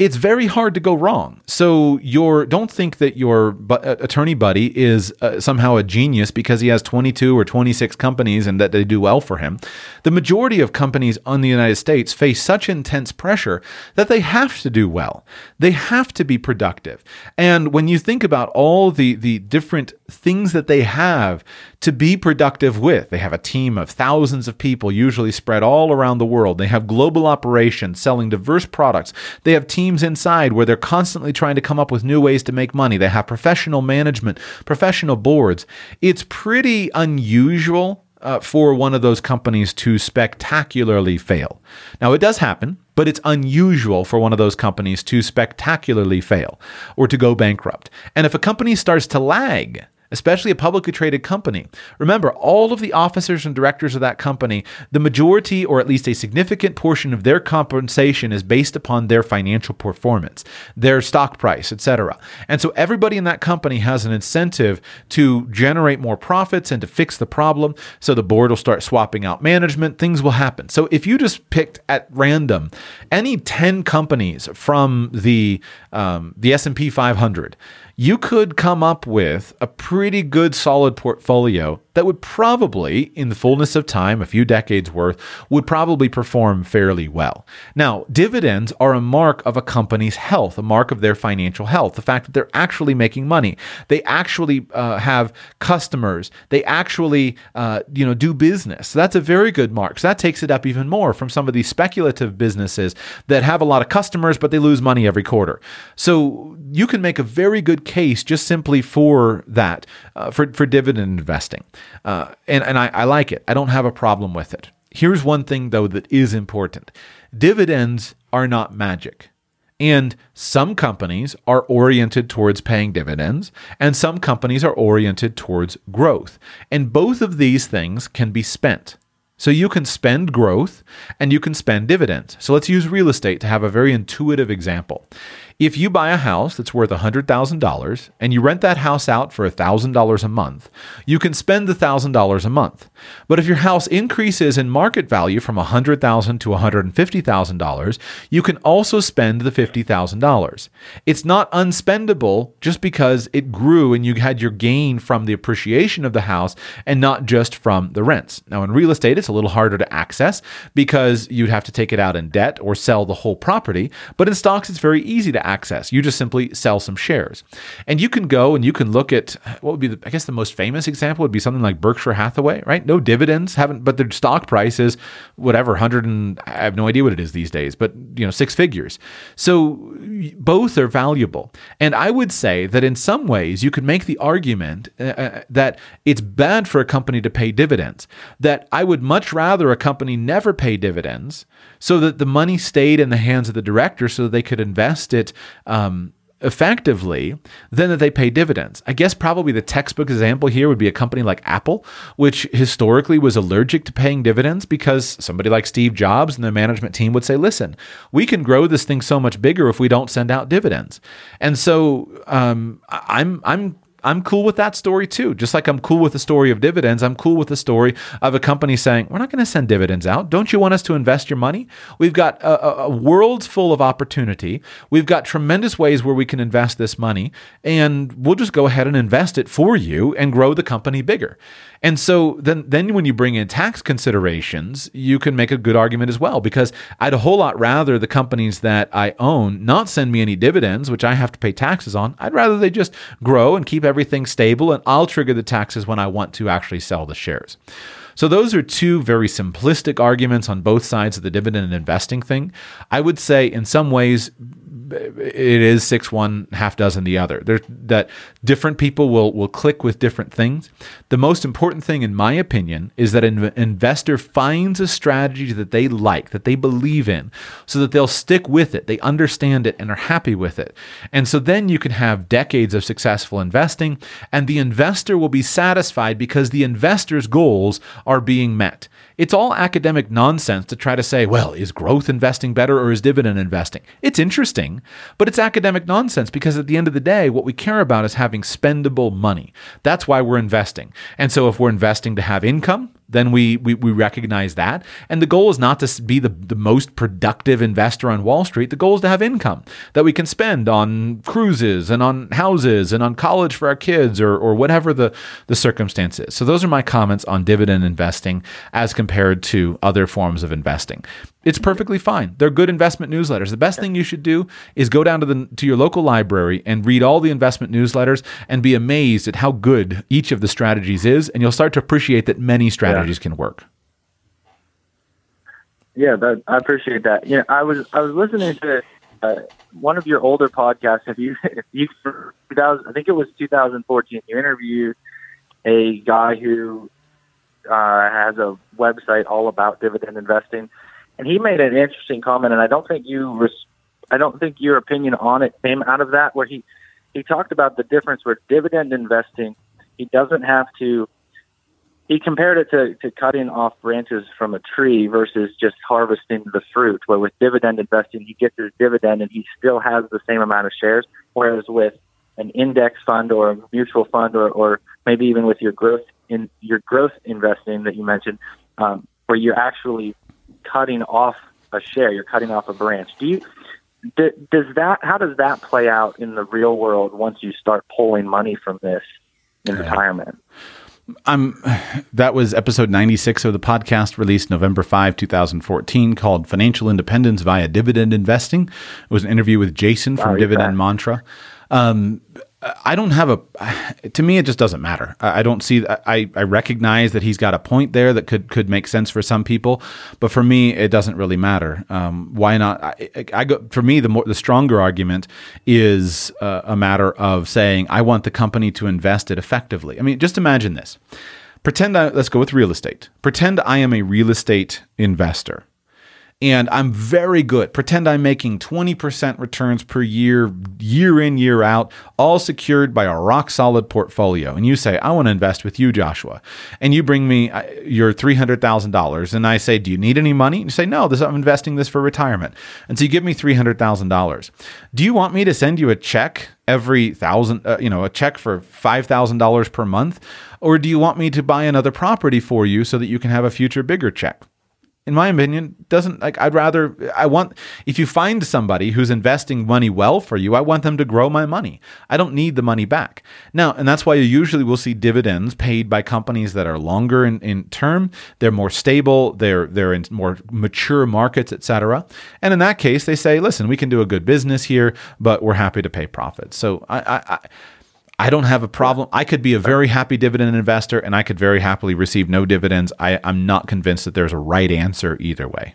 it's very hard to go wrong. So your don't think that your bu- uh, attorney buddy is uh, somehow a genius because he has 22 or 26 companies and that they do well for him. The majority of companies on the United States face such intense pressure that they have to do well. They have to be productive. And when you think about all the the different things that they have to be productive with. They have a team of thousands of people, usually spread all around the world. They have global operations selling diverse products. They have teams inside where they're constantly trying to come up with new ways to make money. They have professional management, professional boards. It's pretty unusual uh, for one of those companies to spectacularly fail. Now, it does happen, but it's unusual for one of those companies to spectacularly fail or to go bankrupt. And if a company starts to lag, especially a publicly traded company. Remember, all of the officers and directors of that company, the majority or at least a significant portion of their compensation is based upon their financial performance, their stock price, etc. And so everybody in that company has an incentive to generate more profits and to fix the problem. So the board will start swapping out management, things will happen. So if you just picked at random any 10 companies from the um, the S&P 500 you could come up with a pretty good solid portfolio that would probably, in the fullness of time, a few decades worth, would probably perform fairly well. Now, dividends are a mark of a company's health, a mark of their financial health, the fact that they're actually making money, they actually uh, have customers, they actually, uh, you know, do business. So that's a very good mark. So that takes it up even more from some of these speculative businesses that have a lot of customers, but they lose money every quarter. So you can make a very good case just simply for that, uh, for, for dividend investing. Uh, and and I, I like it. I don't have a problem with it. Here's one thing, though, that is important dividends are not magic. And some companies are oriented towards paying dividends, and some companies are oriented towards growth. And both of these things can be spent. So you can spend growth and you can spend dividends. So let's use real estate to have a very intuitive example. If you buy a house that's worth $100,000 and you rent that house out for $1,000 a month, you can spend the $1,000 a month. But if your house increases in market value from $100,000 to $150,000, you can also spend the $50,000. It's not unspendable just because it grew and you had your gain from the appreciation of the house and not just from the rents. Now, in real estate, it's a little harder to access because you'd have to take it out in debt or sell the whole property. But in stocks, it's very easy to access. You just simply sell some shares. And you can go and you can look at what would be, the, I guess, the most famous example would be something like Berkshire Hathaway, right? No dividends, haven't, but their stock price is whatever, 100 and I have no idea what it is these days, but, you know, six figures. So both are valuable. And I would say that in some ways you could make the argument uh, uh, that it's bad for a company to pay dividends, that I would much rather a company never pay dividends so that the money stayed in the hands of the director so that they could invest it um, effectively than that they pay dividends. I guess probably the textbook example here would be a company like Apple, which historically was allergic to paying dividends because somebody like Steve Jobs and the management team would say, listen, we can grow this thing so much bigger if we don't send out dividends. And so um, I'm, I'm I'm cool with that story too. Just like I'm cool with the story of dividends, I'm cool with the story of a company saying, we're not going to send dividends out. Don't you want us to invest your money? We've got a, a, world full of opportunity. We've got tremendous ways where we can invest this money, and we'll just go ahead and invest it for you and grow the company bigger. And so then, then when you bring in tax considerations, you can make a good argument as well because I'd a whole lot rather the companies that I own not send me any dividends, which I have to pay taxes on. I'd rather they just grow and keep everything stable, and I'll trigger the taxes when I want to actually sell the shares. So, those are two very simplistic arguments on both sides of the dividend and investing thing. I would say, in some ways, it is six one half dozen the other. There's, that different people will will click with different things. The most important thing in my opinion is that an investor finds a strategy that they like that they believe in so that they'll stick with it. They understand it and are happy with it. And so then you can have decades of successful investing and the investor will be satisfied because the investor's goals are being met it's all academic nonsense to try to say, well, is growth investing better or is dividend investing? It's interesting, but it's academic nonsense because at the end of the day, what we care about is having spendable money. That's why we're investing. And so if we're investing to have income, then we, we, we recognize that. And the goal is not to be the, the most productive investor on Wall Street. The goal is to have income that we can spend on cruises and on houses and on college for our kids or, or whatever the, the circumstance is. So those are my comments on dividend investing as compared to other forms of investing. It's perfectly fine. They're good investment newsletters. The best thing you should do is go down to the to your local library and read all the investment newsletters and be amazed at how good each of the strategies is and you'll start to appreciate that many strategies yeah. can work. Yeah, that, I appreciate that. Yeah, I was I was listening to uh, one of your older podcasts. If you if you 2000, I think it was 2014, you interviewed a guy who uh, has a website all about dividend investing and he made an interesting comment, and I don't think you, res- I don't think your opinion on it came out of that. Where he he talked about the difference where dividend investing, he doesn't have to. He compared it to, to cutting off branches from a tree versus just harvesting the fruit. Where with dividend investing, he gets his dividend and he still has the same amount of shares. Whereas with an index fund or a mutual fund or, or maybe even with your growth in your growth investing that you mentioned, um, where you're actually cutting off a share, you're cutting off a branch. Do you does that how does that play out in the real world once you start pulling money from this in yeah. retirement? I'm that was episode 96 of the podcast released November 5, 2014 called Financial Independence via Dividend Investing. It was an interview with Jason from Dividend that. Mantra. Um, I don't have a. To me, it just doesn't matter. I don't see. I I recognize that he's got a point there that could could make sense for some people, but for me, it doesn't really matter. Um, why not? I, I, go for me. The more the stronger argument is uh, a matter of saying I want the company to invest it effectively. I mean, just imagine this. Pretend I, let's go with real estate. Pretend I am a real estate investor and I'm very good. Pretend I'm making 20% returns per year, year in, year out, all secured by a rock solid portfolio. And you say, I want to invest with you, Joshua. And you bring me uh, your $300,000. And I say, Do you need any money? And you say, No, this, I'm investing this for retirement. And so you give me $300,000. Do you want me to send you a check every thousand, uh, you know, a check for $5,000 per month? Or do you want me to buy another property for you so that you can have a future bigger check? In my opinion, doesn't like I'd rather I want if you find somebody who's investing money well for you, I want them to grow my money. I don't need the money back. Now, and that's why you usually will see dividends paid by companies that are longer in, in term, they're more stable, they're they're in more mature markets, etc. And in that case, they say, listen, we can do a good business here, but we're happy to pay profits. So I, I, I I don't have a problem. I could be a very happy dividend investor and I could very happily receive no dividends. I, I'm not convinced that there's a right answer either way.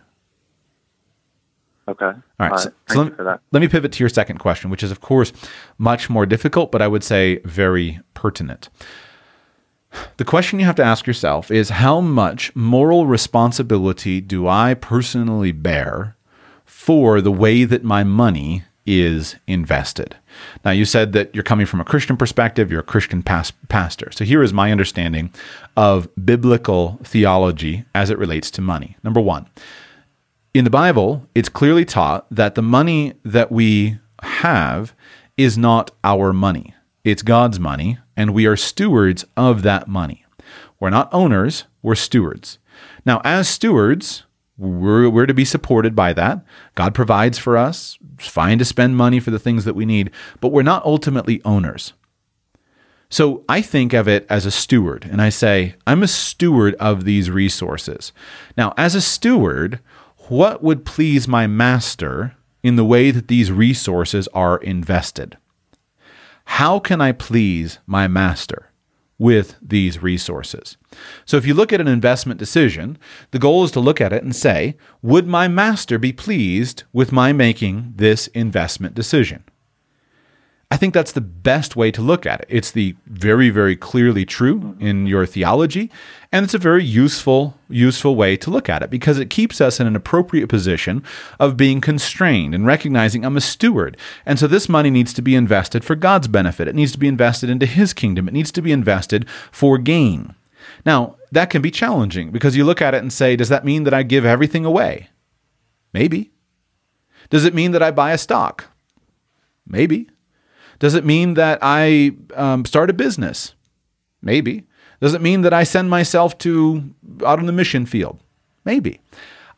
Okay. All right. All so, so let, let, me pivot to your second question, which is, of course, much more difficult, but I would say very pertinent. The question you have to ask yourself is how much moral responsibility do I personally bear for the way that my money is invested. Now, you said that you're coming from a Christian perspective, you're a Christian pas- pastor. So, here is my understanding of biblical theology as it relates to money. Number one, in the Bible, it's clearly taught that the money that we have is not our money, it's God's money, and we are stewards of that money. We're not owners, we're stewards. Now, as stewards, we're, we're to be supported by that. God provides for us. It's fine to spend money for the things that we need, but we're not ultimately owners. So I think of it as a steward, and I say, I'm a steward of these resources. Now, as a steward, what would please my master in the way that these resources are invested? How can I please my master? With these resources. So if you look at an investment decision, the goal is to look at it and say, would my master be pleased with my making this investment decision? I think that's the best way to look at it. It's the very, very clearly true mm-hmm. in your theology, and it's a very useful, useful way to look at it because it keeps us in an appropriate position of being constrained and recognizing I'm a steward. And so this money needs to be invested for God's benefit. It needs to be invested into His kingdom. It needs to be invested for gain. Now, that can be challenging because you look at it and say, does that mean that I give everything away? Maybe. Does it mean that I buy a stock? Maybe. Does it mean that I um, start a business? Maybe. Does it mean that I send myself to out on the mission field? Maybe.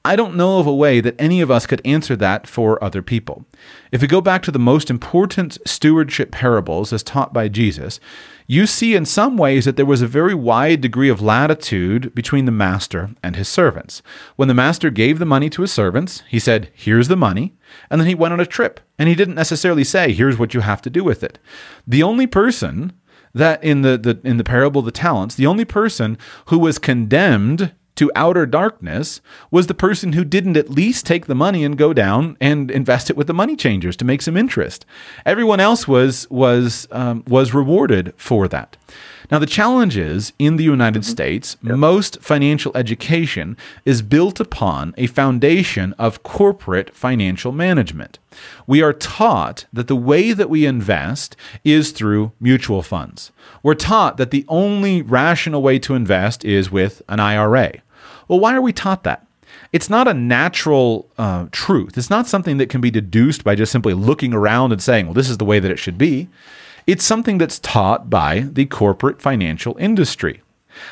I don't know of a way that any of us could answer that for other people. If we go back to the most important stewardship parables as taught by Jesus, you see in some ways that there was a very wide degree of latitude between the master and his servants. When the master gave the money to his servants, he said, Here's the money. And then he went on a trip. And he didn't necessarily say, Here's what you have to do with it. The only person that in the, the in the parable of the talents, the only person who was condemned to outer darkness was the person who didn't at least take the money and go down and invest it with the money changers to make some interest. Everyone else was was um, was rewarded for that. Now, the challenge is in the United States, most financial education is built upon a foundation of corporate financial management. We are taught that the way that we invest is through mutual funds. We're taught that the only rational way to invest is with an IRA. Well, why are we taught that? It's not a natural uh, truth. It's not something that can be deduced by just simply looking around and saying, well, this is the way that it should be. It's something that's taught by the corporate financial industry.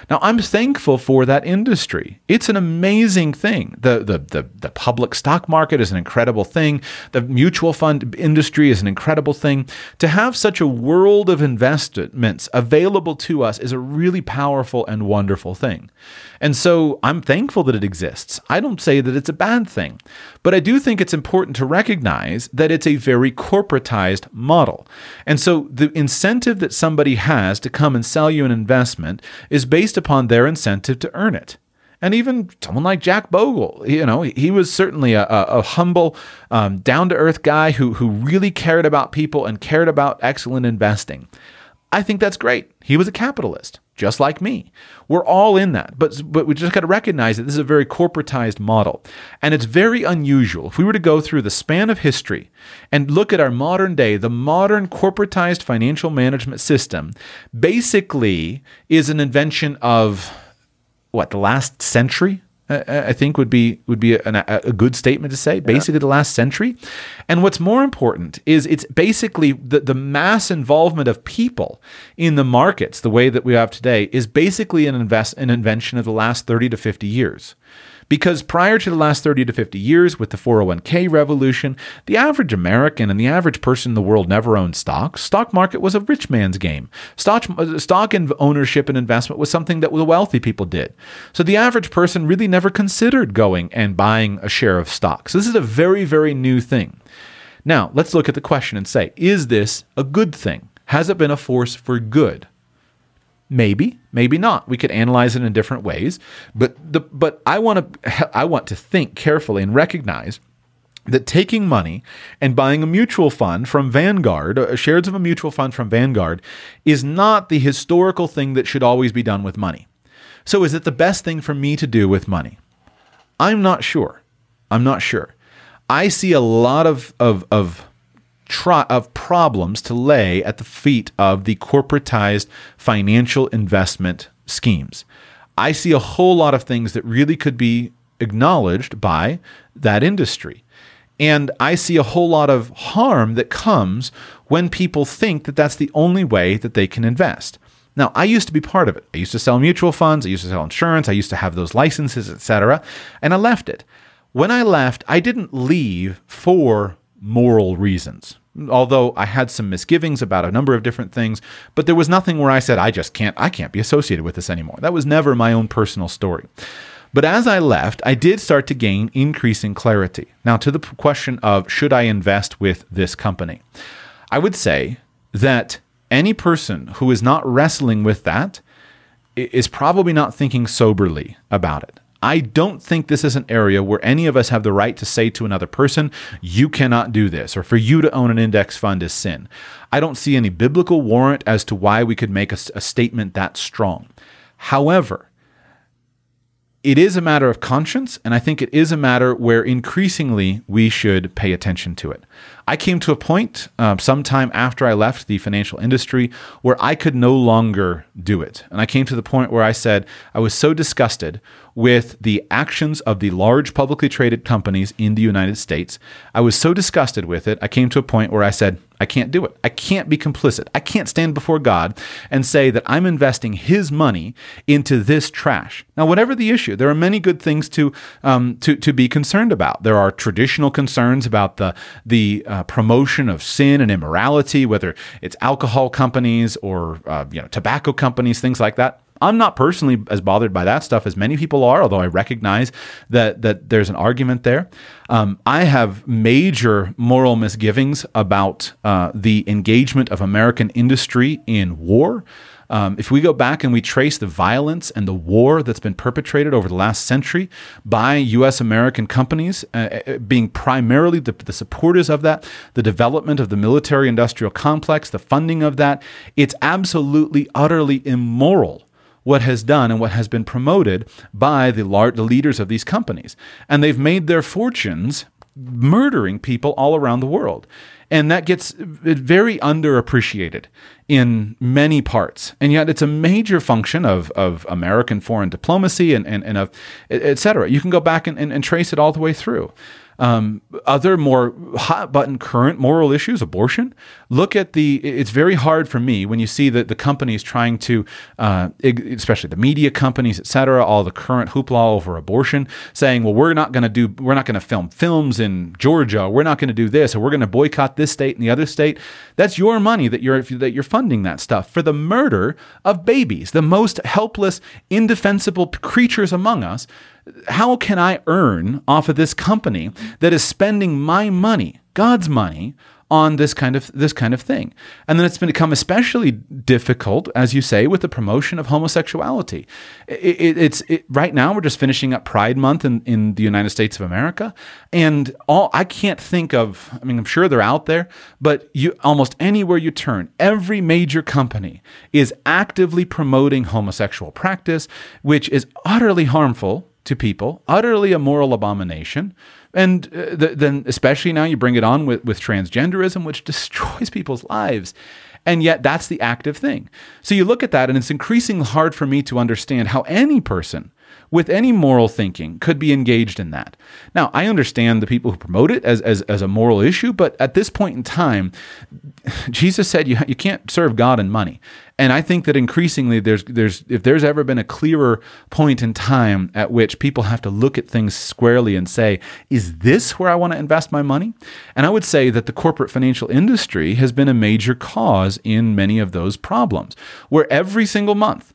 Now, I'm thankful for that industry. It's an amazing thing. The, the, the, the, public stock market is an incredible thing. The mutual fund industry is an incredible thing. To have such a world of investments available to us is a really powerful and wonderful thing. And so I'm thankful that it exists. I don't say that it's a bad thing, but I do think it's important to recognize that it's a very corporatized model. And so the incentive that somebody has to come and sell you an investment is based upon their incentive to earn it. And even someone like Jack Bogle, you know, he was certainly a, a, humble, um, down to earth guy who, who really cared about people and cared about excellent investing. I think that's great. He was a capitalist just like me. We're all in that. But but we just got to recognize that this is a very corporatized model. And it's very unusual. If we were to go through the span of history and look at our modern day, the modern corporatized financial management system basically is an invention of what, the last century? I think would be would be a, a good statement to say. Yeah. Basically, the last century, and what's more important is it's basically the the mass involvement of people in the markets, the way that we have today, is basically an invest an invention of the last thirty to fifty years. Because prior to the last 30 to 50 years, with the 401k revolution, the average American and the average person in the world never owned stocks. Stock market was a rich man's game. Stock, uh, stock ownership and investment was something that the wealthy people did. So the average person really never considered going and buying a share of stocks. This is a very, very new thing. Now, let's look at the question and say, is this a good thing? Has it been a force for good? Maybe, maybe not. We could analyze it in different ways, but the but I want to I want to think carefully and recognize that taking money and buying a mutual fund from Vanguard, uh, shares of a mutual fund from Vanguard, is not the historical thing that should always be done with money. So, is it the best thing for me to do with money? I'm not sure. I'm not sure. I see a lot of of of of problems to lay at the feet of the corporatized financial investment schemes. I see a whole lot of things that really could be acknowledged by that industry. And I see a whole lot of harm that comes when people think that that's the only way that they can invest. Now, I used to be part of it. I used to sell mutual funds, I used to sell insurance, I used to have those licenses, etc., and I left it. When I left, I didn't leave for moral reasons. Although I had some misgivings about a number of different things, but there was nothing where I said I just can't I can't be associated with this anymore. That was never my own personal story. But as I left, I did start to gain increasing clarity. Now to the question of should I invest with this company? I would say that any person who is not wrestling with that is probably not thinking soberly about it. I don't think this is an area where any of us have the right to say to another person, you cannot do this, or for you to own an index fund is sin. I don't see any biblical warrant as to why we could make a, a statement that strong. However, it is a matter of conscience, and I think it is a matter where increasingly we should pay attention to it. I came to a point uh, sometime after I left the financial industry where I could no longer do it. And I came to the point where I said I was so disgusted with the actions of the large publicly traded companies in the United States. I was so disgusted with it, I came to a point where I said, I can't do it. I can't be complicit. I can't stand before God and say that I'm investing His money into this trash. Now, whatever the issue, there are many good things to um, to to be concerned about. There are traditional concerns about the the uh, promotion of sin and immorality, whether it's alcohol companies or uh, you know tobacco companies, things like that. I'm not personally as bothered by that stuff as many people are, although I recognize that that there's an argument there. Um, I have major moral misgivings about uh, the engagement of American industry in war. Um, if we go back and we trace the violence and the war that's been perpetrated over the last century by U.S. American companies, uh, uh, being primarily the, the supporters of that, the development of the military industrial complex, the funding of that, it's absolutely, utterly immoral what has done and what has been promoted by the, the leaders of these companies. And they've made their fortunes murdering people all around the world. And that gets very underappreciated in many parts. And yet it's a major function of, of American foreign diplomacy and, and, and of et cetera. You can go back and, and, and trace it all the way through. Um, other more hot button current moral issues, abortion. Look at the. It's very hard for me when you see that the companies trying to, uh, especially the media companies, et cetera, all the current hoopla over abortion, saying, "Well, we're not going to do. We're not going to film films in Georgia. We're not going to do this, or we're going to boycott this state and the other state." That's your money that you're that you're funding that stuff for the murder of babies, the most helpless, indefensible creatures among us how can I earn off of this company that is spending my money, God's money, on this kind of this kind of thing. And then it's become especially difficult, as you say, with the promotion of homosexuality. It, it, it's it, right now we're just finishing up Pride Month in, in the United States of America, and all I can't think of. I mean, I'm sure they're out there, but you almost anywhere you turn, every major company is actively promoting homosexual practice, which is utterly harmful to people, utterly a moral abomination. And uh, th- then, especially now, you bring it on with, with transgenderism, which destroys people's lives. And yet, that's the active thing. So you look at that, and it's increasingly hard for me to understand how any person with any moral thinking could be engaged in that. Now, I understand the people who promote it as, as, as a moral issue, but at this point in time, Jesus said you, you can't serve God and money. And I think that increasingly there's there's if there's ever been a clearer point in time at which people have to look at things squarely and say, is this where I want to invest my money? And I would say that the corporate financial industry has been a major cause in many of those problems, where every single month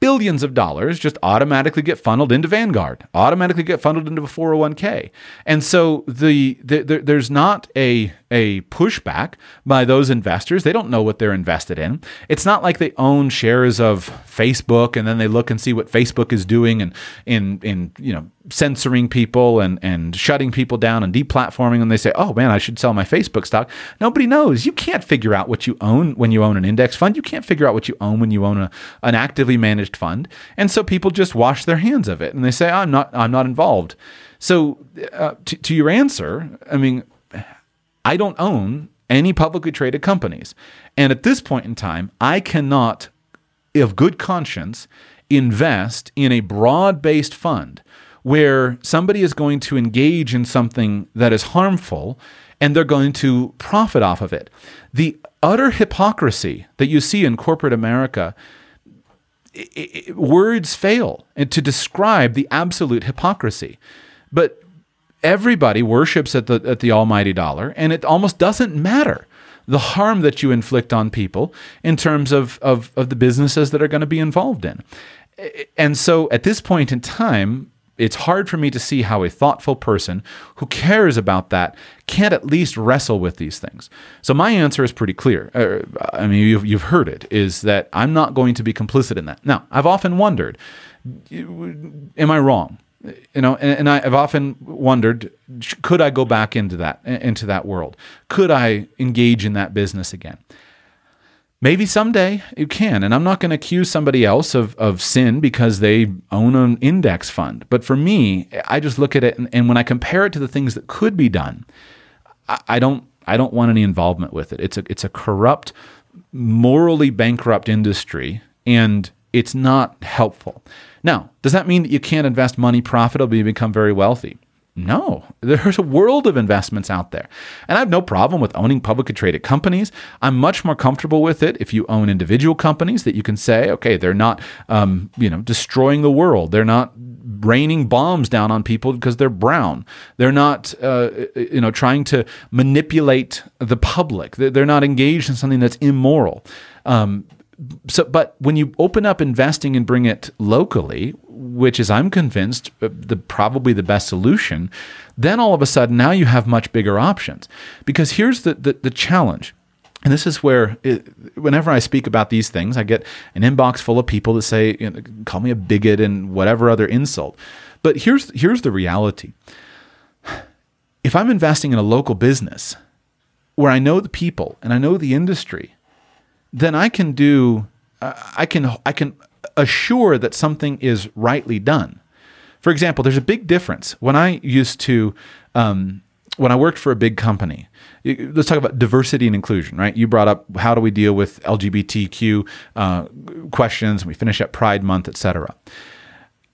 billions of dollars just automatically get funneled into Vanguard, automatically get funneled into a 401k. And so the, the, the, there's not a a pushback by those investors. They don't know what they're invested in. It's not like they own shares of Facebook and then they look and see what Facebook is doing and in in you know censoring people and and shutting people down and deplatforming and they say, "Oh man, I should sell my Facebook stock." Nobody knows. You can't figure out what you own when you own an index fund. You can't figure out what you own when you own a, an actively managed fund. And so people just wash their hands of it and they say, "I'm not I'm not involved." So uh, to, to your answer, I mean, I don't own any publicly traded companies. And at this point in time, I cannot, of good conscience, invest in a broad based fund where somebody is going to engage in something that is harmful and they're going to profit off of it. The utter hypocrisy that you see in corporate America. It, it, words fail to describe the absolute hypocrisy. But everybody worships at the at the almighty dollar and it almost doesn't matter the harm that you inflict on people in terms of, of, of the businesses that are going to be involved in. And so at this point in time, it's hard for me to see how a thoughtful person who cares about that can't at least wrestle with these things. So my answer is pretty clear. Uh, I mean, you've, you've heard it, is that I'm not going to be complicit in that. Now, I've often wondered, am I wrong? You know and, and, i've often wondered could i go back into that into that world? Could i engage in that business again? Maybe someday you can and i'm not going to accuse somebody else of, of sin because they own an index fund. But for me i just look at it and, and when i compare it to the things that could be done I, I don't i don't want any involvement with it. It's a it's a corrupt morally bankrupt industry and it's not helpful now, does that mean that you can't invest money profitably and become very wealthy? No, there's a world of investments out there. And I have no problem with owning publicly traded companies. I'm much more comfortable with it if you own individual companies that you can say, okay, they're not, um, you know, destroying the world. They're not raining bombs down on people because they're brown. They're not, uh, you know, trying to manipulate the public. They're not engaged in something that's immoral. Um, so but when you open up investing and bring it locally which is i'm convinced uh, the probably the best solution then all of a sudden now you have much bigger options because here's the the, the challenge and this is where, it, whenever I speak about these things, I get an inbox full of people that say, you know, call me a bigot and whatever other insult. But here's here's the reality. If I'm investing in a local business where I know the people and I know the industry, then I can do uh, I can I can assure that something is rightly done. For example, there's a big difference when I used to um, when I worked for a big company. Let's talk about diversity and inclusion, right? You brought up how do we deal with LGBTQ uh, questions. We finish up Pride Month, etc.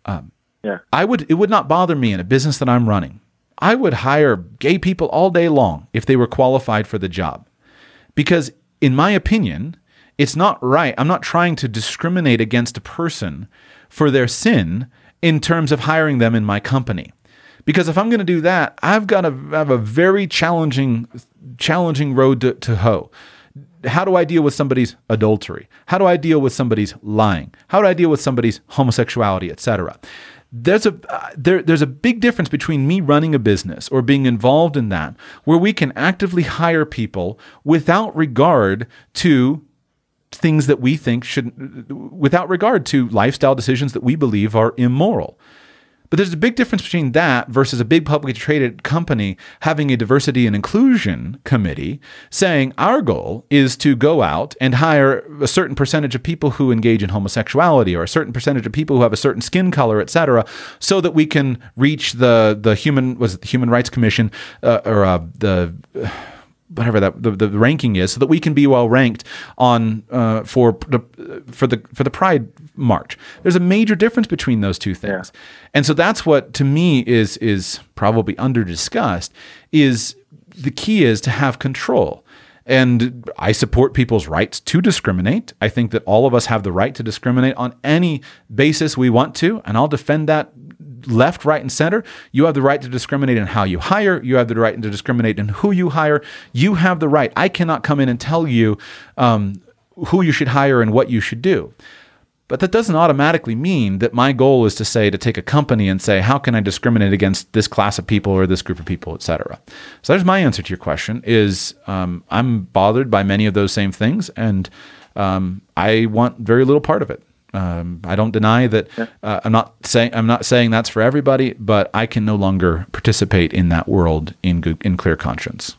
Um, yeah. I would it would not bother me in a business that I'm running. I would hire gay people all day long if they were qualified for the job. Because in my opinion, it's not right. I'm not trying to discriminate against a person for their sin in terms of hiring them in my company. Because if I'm going to do that, I've got to have a very challenging challenging road to, to hoe. How do I deal with somebody's adultery? How do I deal with somebody's lying? How do I deal with somebody's homosexuality, etc.? there's a uh, there, there's a big difference between me running a business or being involved in that where we can actively hire people without regard to things that we think should without regard to lifestyle decisions that we believe are immoral. But there's a big difference between that versus a big publicly traded company having a diversity and inclusion committee saying our goal is to go out and hire a certain percentage of people who engage in homosexuality or a certain percentage of people who have a certain skin color, et cetera, so that we can reach the the human was it the Human Rights Commission uh, or uh, the uh, whatever that the, the ranking is, so that we can be well ranked on uh, for the for the for the Pride March. There's a major difference between those two things, yeah. and so that's what to me is is probably under discussed. Is the key is to have control. And I support people's rights to discriminate. I think that all of us have the right to discriminate on any basis we want to, and I'll defend that left, right, and center. You have the right to discriminate in how you hire. You have the right to discriminate in who you hire. You have the right. I cannot come in and tell you um, who you should hire and what you should do. But that doesn't automatically mean that my goal is to say to take a company and say how can I discriminate against this class of people or this group of people, et cetera. So there's my answer to your question: is um, I'm bothered by many of those same things, and um, I want very little part of it. Um, I don't deny that. Uh, I'm not saying I'm not saying that's for everybody, but I can no longer participate in that world in good, in clear conscience.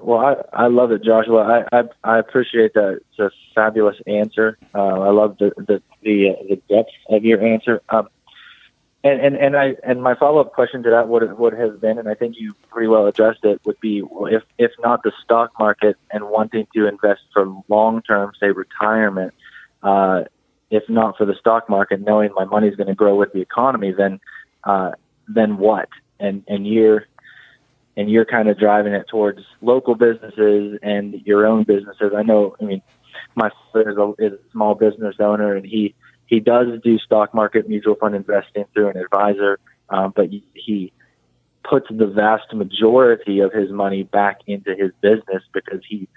Well, I, I love it, Joshua. I, I, I appreciate that. It's a fabulous answer. Uh, I love the the the, uh, the depth of your answer. Um, and, and and I and my follow up question to that would would have been, and I think you pretty well addressed it, would be if if not the stock market and wanting to invest for long term, say retirement uh, if not for the stock market, knowing my money is going to grow with the economy, then uh, then what? And and you're and you're kind of driving it towards local businesses and your own businesses. I know. I mean, my father is a, is a small business owner, and he he does do stock market mutual fund investing through an advisor, um, but he puts the vast majority of his money back into his business because he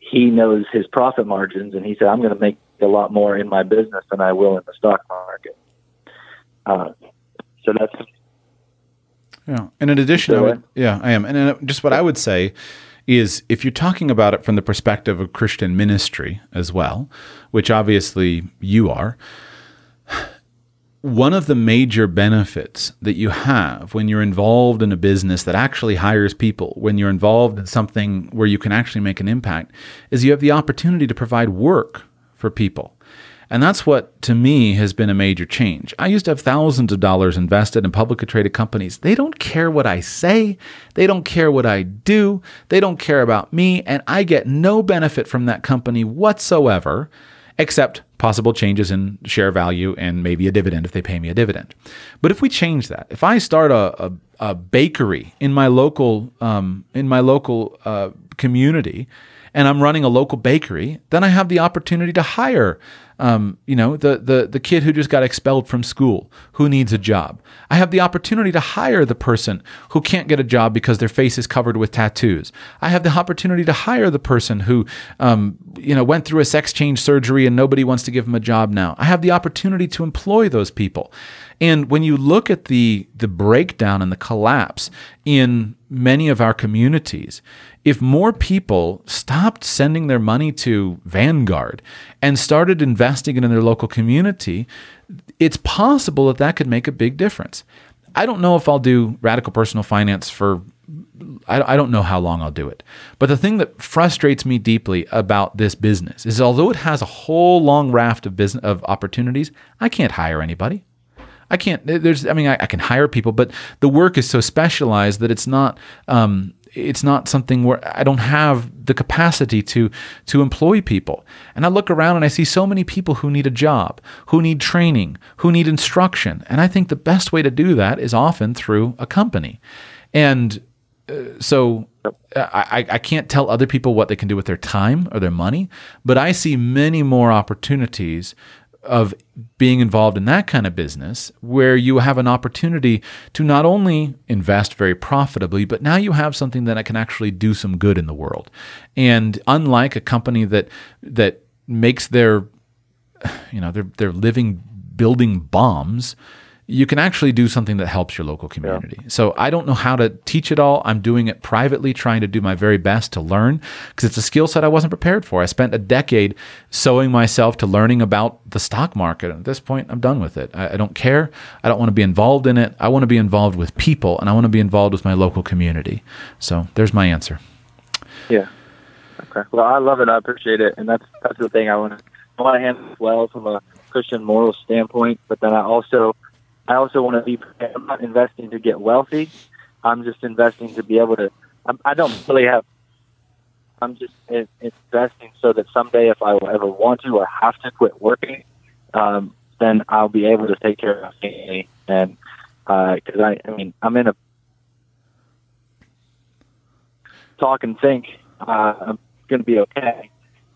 he knows his profit margins, and he said, "I'm going to make a lot more in my business than I will in the stock market." Uh, so that's yeah. And in addition, I would, yeah, I am. And just what I would say is, if you're talking about it from the perspective of Christian ministry as well, which obviously you are, one of the major benefits that you have when you're involved in a business that actually hires people, when you're involved in something where you can actually make an impact, is you have the opportunity to provide work for people. And that's what, to me, has been a major change. I used to have thousands of dollars invested in publicly traded companies. They don't care what I say, they don't care what I do, they don't care about me, and I get no benefit from that company whatsoever except possible changes in share value and maybe a dividend if they pay me a dividend. But if we change that, if I start a, a, a bakery in my local um, in my local uh, community, and I'm running a local bakery, then I have the opportunity to hire um, you know, the, the, the kid who just got expelled from school, who needs a job. I have the opportunity to hire the person who can't get a job because their face is covered with tattoos. I have the opportunity to hire the person who, um, you know, went through a sex change surgery and nobody wants to give them a job now. I have the opportunity to employ those people. And when you look at the the breakdown and the collapse in many of our communities, if more people stopped sending their money to Vanguard and started investing it in their local community, it's possible that that could make a big difference. I don't know if I'll do radical personal finance for I, don't know how long I'll do it. But the thing that frustrates me deeply about this business is although it has a whole long raft of business of opportunities, I can't hire anybody. I can't. There's. I mean, I, I can hire people, but the work is so specialized that it's not. Um, it's not something where I don't have the capacity to to employ people. And I look around and I see so many people who need a job, who need training, who need instruction. And I think the best way to do that is often through a company. And uh, so I, I can't tell other people what they can do with their time or their money, but I see many more opportunities of being involved in that kind of business where you have an opportunity to not only invest very profitably, but now you have something that can actually do some good in the world. And unlike a company that that makes their you know their their living building bombs, you can actually do something that helps your local community. Yeah. So I don't know how to teach it all. I'm doing it privately, trying to do my very best to learn because it's a skill set I wasn't prepared for. I spent a decade sewing myself to learning about the stock market. At this point, I'm done with it. I, I don't care. I don't want to be involved in it. I want to be involved with people and I want to be involved with my local community. So there's my answer. Yeah. Okay. Well, I love it. I appreciate it. And that's, that's the thing I want to, I want to handle as well from a Christian moral standpoint, but then I also, I also want to be. I'm not investing to get wealthy. I'm just investing to be able to. I'm, I don't really have. I'm just investing so that someday, if I ever want to or have to quit working, um, then I'll be able to take care of my family. And because uh, I, I mean, I'm in a talk and think uh, I'm going to be okay,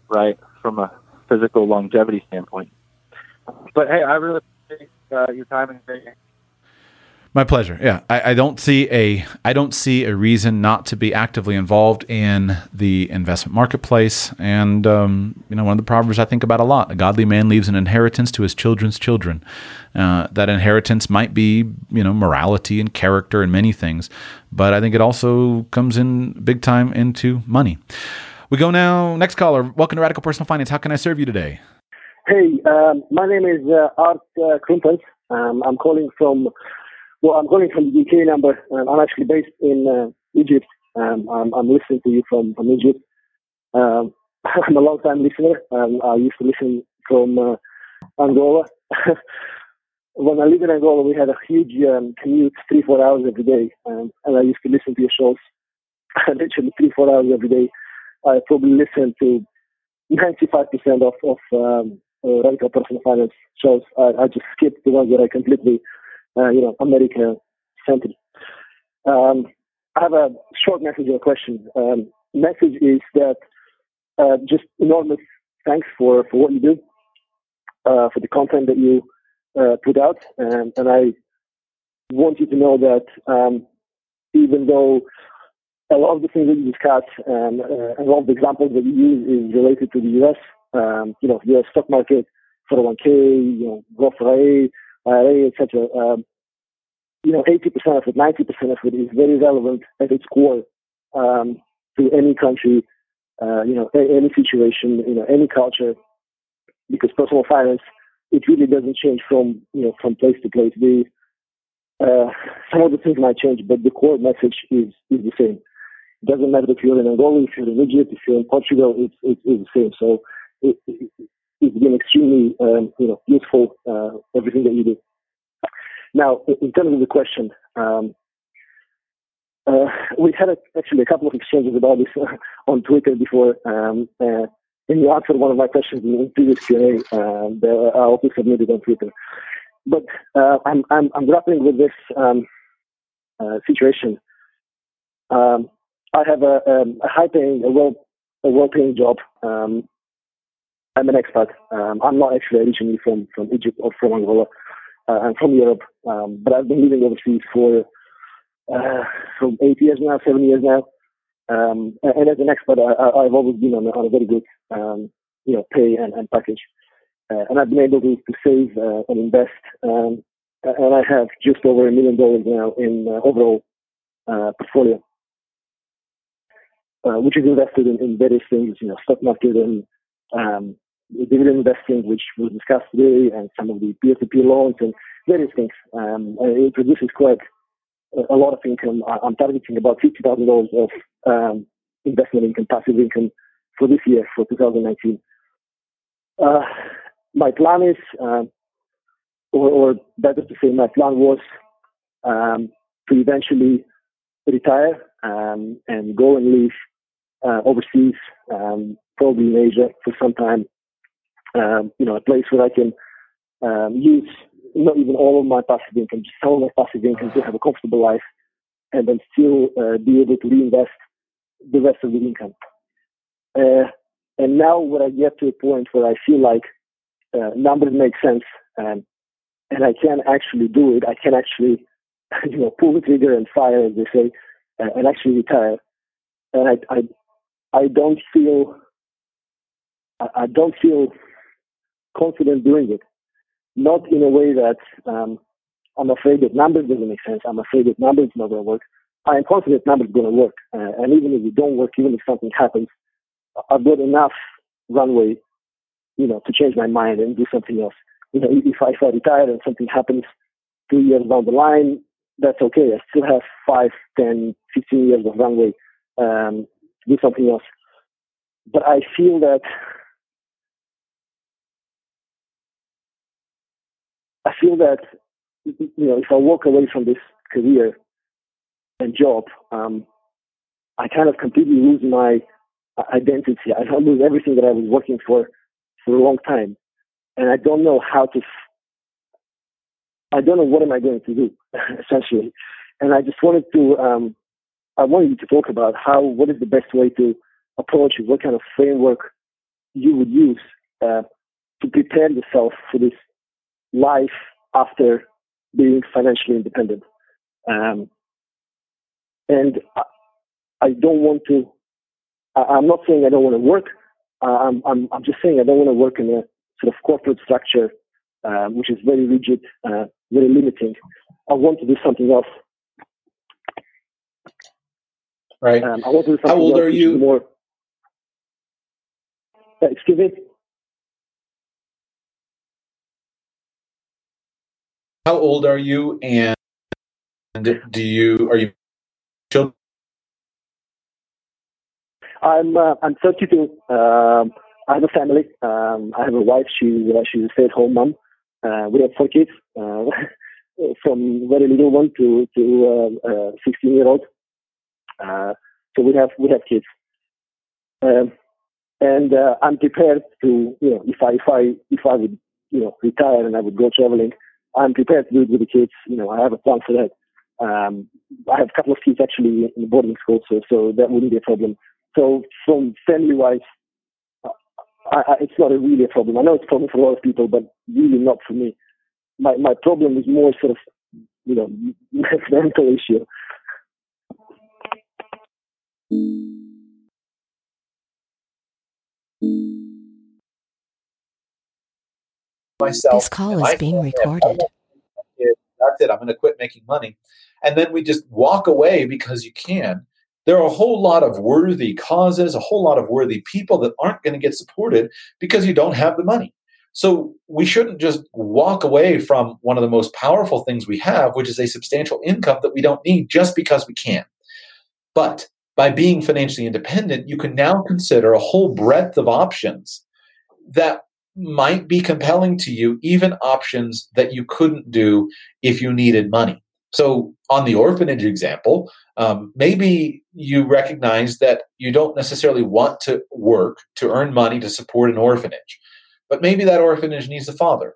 right, from a physical longevity standpoint. But hey, I really uh, your time and my pleasure. Yeah, I, I, don't see a I don't see a reason not to be actively involved in the investment marketplace. And um, you know, one of the proverbs I think about a lot: a godly man leaves an inheritance to his children's children. Uh, that inheritance might be you know morality and character and many things, but I think it also comes in big time into money. We go now. Next caller. Welcome to Radical Personal Finance. How can I serve you today? Hey, um, my name is uh, Art uh, Um, I'm calling from, well, I'm calling from the UK number. Um, I'm actually based in uh, Egypt. Um, I'm, I'm, listening to you from, from Egypt. Um, I'm a long time listener. Um, I used to listen from uh, Angola. when I lived in Angola, we had a huge um, commute, three, four hours every day. and I used to listen to your shows literally three, four hours every day. I probably listened to 95% of, of um, uh, radical personal finance shows. I, I just skipped the ones that are completely, uh, you know, America centered. Um, I have a short message or question. Um, message is that uh, just enormous thanks for, for what you do, uh, for the content that you uh, put out, and, and I want you to know that um, even though a lot of the things that you discuss and, uh, and a lot of the examples that you use is related to the U.S., um, you know, your stock market, 401k, you know, Roth IRA, IRA, etc. Um, you know, 80% of it, 90% of it is very relevant at its core um, to any country, uh, you know, any situation, you know, any culture, because personal finance, it really doesn't change from, you know, from place to place. The, uh, some of the things might change, but the core message is, is the same. It doesn't matter if you're in Angola, if you're in Egypt, if you're in Portugal, it's, it's, it's the same. So it, it, it's been extremely um, you know useful uh, everything that you do. Now, in terms of the question, um, uh, we had a, actually a couple of exchanges about this uh, on Twitter before, um, uh, and you answered one of my questions in previous Q&A um, that I also submitted on Twitter. But uh, I'm, I'm, I'm grappling with this um, uh, situation. Um, I have a, a high-paying, a well, a well-paying job. Um, I'm an expat. Um, I'm not actually originally from, from Egypt or from Angola. Uh, I'm from Europe, um, but I've been living overseas for uh, from eight years now, seven years now. Um, and as an expat, I, have always been on, on, a very good, um, you know, pay and, and package. Uh, and I've been able to, to save uh, and invest. Um, and I have just over a million dollars now in uh, overall uh, portfolio, uh, which is invested in, in, various things, you know, stock market and um, dividend investing, which was discussed today, and some of the peer-to-peer loans and various things. Um, it produces quite a, a lot of income. I'm targeting about fifty thousand dollars of um, investment income, passive income for this year, for 2019. Uh, my plan is, um, or, or, better to say, my plan was um, to eventually retire um, and go and live uh, overseas, um, probably in Asia for some time. Um, you know, a place where I can um, use not even all of my passive income, just some of my passive income to have a comfortable life, and then still uh, be able to reinvest the rest of the income. Uh, and now, when I get to a point where I feel like uh, numbers make sense, and and I can actually do it, I can actually, you know, pull the trigger and fire, as they say, uh, and actually retire. And I, I, I don't feel, I, I don't feel confident doing it. Not in a way that um, I'm afraid that numbers doesn't make sense. I'm afraid that numbers not going to work. I am confident numbers going to work. Uh, and even if it don't work, even if something happens, I've got enough runway, you know, to change my mind and do something else. You know, if I, if I retire and something happens two years down the line, that's okay. I still have five, ten, fifteen years of runway um, to do something else. But I feel that I feel that you know if I walk away from this career and job, um, I kind of completely lose my identity. I lose everything that I was working for for a long time, and I don't know how to. I don't know what am I going to do, essentially, and I just wanted to. Um, I wanted you to talk about how what is the best way to approach it, what kind of framework you would use uh, to prepare yourself for this life after being financially independent. Um, and I, I don't want to I'm not saying I don't want to work. I'm, I'm, I'm just saying I don't want to work in a sort of corporate structure, um, which is very rigid, uh, very limiting. I want to do something else. Right. Um, I want to do something How old else are you? More, uh, excuse me. How old are you, and do you are you children? I'm uh, I'm 32. Um, I have a family. Um, I have a wife. She's uh, she's a stay-at-home mom. Uh, we have four kids, uh, from very little one to to uh, uh, 16 year old. Uh, so we have we have kids, um, and I'm prepared to you know if I if I if I would you know retire and I would go traveling, I'm prepared to do it with the kids. You know I have a plan for that. Um, I have a couple of kids actually in boarding school, so so that wouldn't be a problem. So from family wise, I, I, it's not a really a problem. I know it's a problem for a lot of people, but really not for me. My my problem is more sort of you know mental issue. Myself. This call is being recorded. That's it. I'm going to quit making money, and then we just walk away because you can there are a whole lot of worthy causes, a whole lot of worthy people that aren't going to get supported because you don't have the money. So we shouldn't just walk away from one of the most powerful things we have, which is a substantial income that we don't need just because we can. But by being financially independent, you can now consider a whole breadth of options that might be compelling to you, even options that you couldn't do if you needed money. So, on the orphanage example, um, maybe you recognize that you don't necessarily want to work to earn money to support an orphanage, but maybe that orphanage needs a father.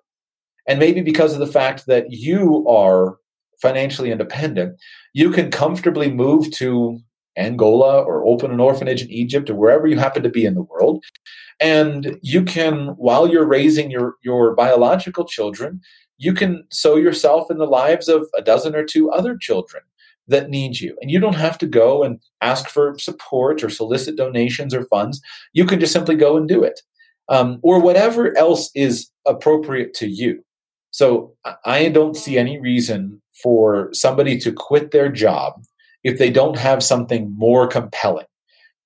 And maybe because of the fact that you are financially independent, you can comfortably move to Angola or open an orphanage in Egypt or wherever you happen to be in the world. And you can, while you're raising your, your biological children, you can sow yourself in the lives of a dozen or two other children that need you. And you don't have to go and ask for support or solicit donations or funds. You can just simply go and do it. Um, or whatever else is appropriate to you. So I don't see any reason for somebody to quit their job if they don't have something more compelling.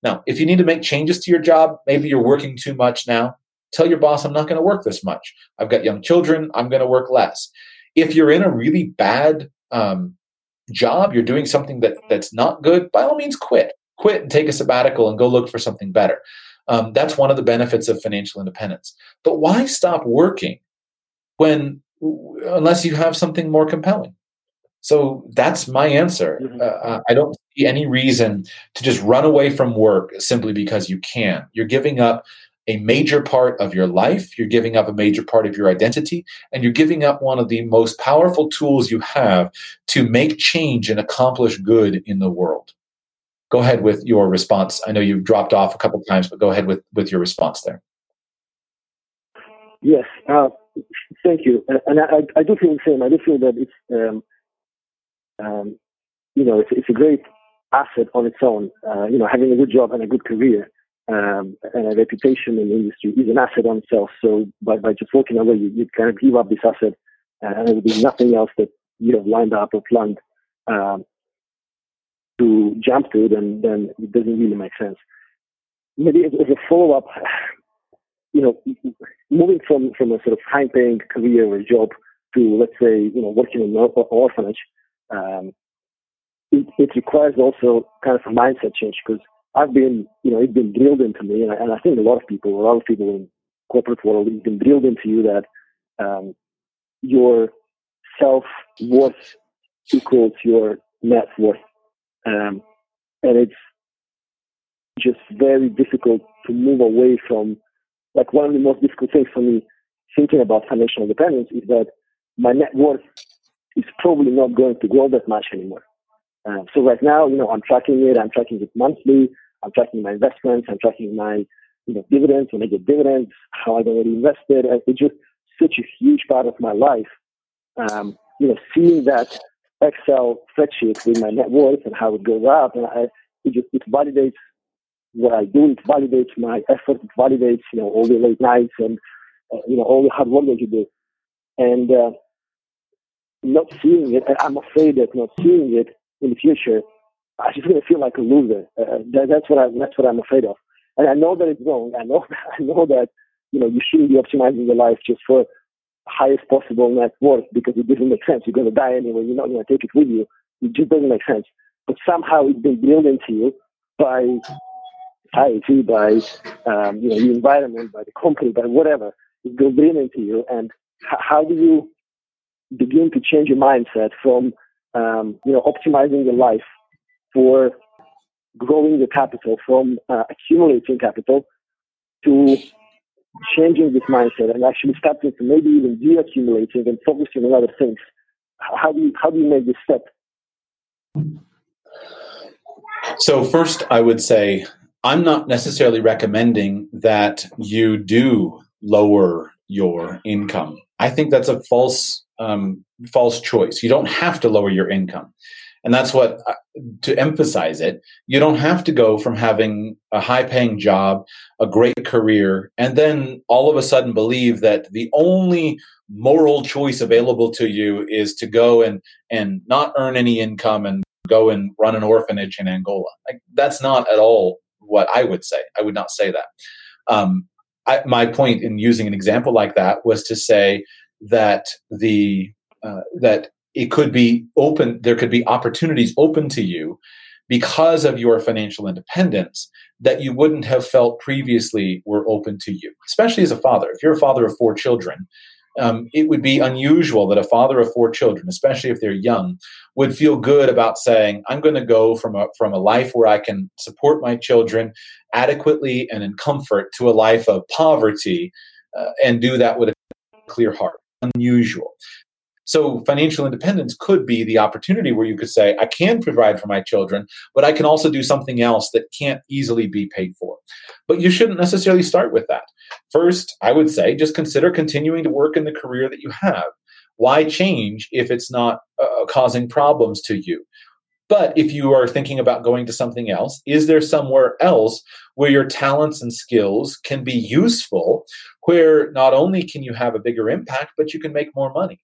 Now, if you need to make changes to your job, maybe you're working too much now, tell your boss, I'm not going to work this much. I've got young children, I'm going to work less. If you're in a really bad um, job, you're doing something that, that's not good, by all means, quit. Quit and take a sabbatical and go look for something better. Um, that's one of the benefits of financial independence. But why stop working when, unless you have something more compelling? So that's my answer. Mm-hmm. Uh, uh, I don't see any reason to just run away from work simply because you can. You're giving up a major part of your life, you're giving up a major part of your identity, and you're giving up one of the most powerful tools you have to make change and accomplish good in the world. Go ahead with your response. I know you dropped off a couple times, but go ahead with, with your response there. Yes, uh, thank you. And I, I, do feel the same. I do feel that it's um, um, you know, it's, it's a great asset on its own. Uh, you know, having a good job and a good career um, and a reputation in the industry is an asset on itself. So by, by just walking away, you, you kind of give up this asset uh, and there will be nothing else that you have lined up or planned um, to jump to, then, then it doesn't really make sense. Maybe as, as a follow-up, you know, moving from, from a sort of high-paying career or job to, let's say, you know, working in an orphanage, um, it, it, requires also kind of a mindset change because I've been, you know, it's been drilled into me, and I, and I, think a lot of people, a lot of people in corporate world, it's been drilled into you that um, your self worth equals your net worth, um, and it's just very difficult to move away from. Like one of the most difficult things for me thinking about financial independence is that my net worth is probably not going to grow that much anymore. Uh, so right now, you know, I'm tracking it. I'm tracking it monthly. I'm tracking my investments. I'm tracking my, you know, dividends when I get dividends, how I've already invested. It's just such a huge part of my life. Um, you know, seeing that Excel spreadsheet with my net worth and how it goes up, and I, it just it validates what I do. It validates my effort. It validates, you know, all the late nights and uh, you know all the hard work that you do. And uh, not seeing it, I'm afraid that not seeing it in the future, I'm just going to feel like a loser. Uh, that, that's what I, that's what I'm afraid of. And I know that it's wrong. I know, I know that, you know, you shouldn't be optimizing your life just for highest possible net worth because it doesn't make sense. You're going to die anyway. You're not going to take it with you. It just doesn't make sense. But somehow it's been drilled into you by society, by um, you know the environment, by the company, by whatever. It's been drilled into you. And how do you begin to change your mindset from um, you know optimizing your life for growing your capital from uh, accumulating capital to changing this mindset and actually starting to maybe even de-accumulating and focusing on other things. How do you how do you make this step? So first, I would say I'm not necessarily recommending that you do lower your income. I think that's a false um, false choice. You don't have to lower your income. And that's what, uh, to emphasize it, you don't have to go from having a high paying job, a great career, and then all of a sudden believe that the only moral choice available to you is to go and, and not earn any income and go and run an orphanage in Angola. Like, that's not at all what I would say. I would not say that. Um, I, my point in using an example like that was to say that the uh, that it could be open there could be opportunities open to you because of your financial independence that you wouldn't have felt previously were open to you especially as a father. If you're a father of four children um, it would be unusual that a father of four children, especially if they're young, would feel good about saying, "I'm going to go from a from a life where I can support my children adequately and in comfort to a life of poverty, uh, and do that with a clear heart." unusual. So financial independence could be the opportunity where you could say, I can provide for my children, but I can also do something else that can't easily be paid for. But you shouldn't necessarily start with that. First, I would say just consider continuing to work in the career that you have. Why change if it's not uh, causing problems to you? But if you are thinking about going to something else, is there somewhere else where your talents and skills can be useful, where not only can you have a bigger impact, but you can make more money?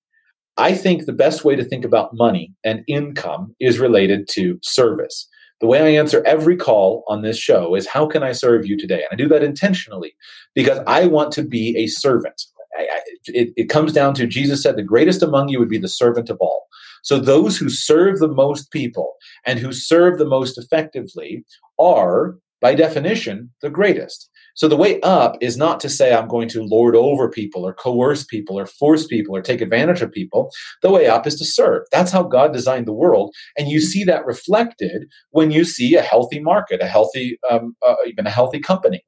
I think the best way to think about money and income is related to service. The way I answer every call on this show is how can I serve you today? And I do that intentionally because I want to be a servant. I, I, it, it comes down to Jesus said, the greatest among you would be the servant of all. So those who serve the most people and who serve the most effectively are, by definition, the greatest. So the way up is not to say I'm going to lord over people or coerce people or force people or take advantage of people. The way up is to serve. That's how God designed the world, and you see that reflected when you see a healthy market, a healthy, um, uh, even a healthy company.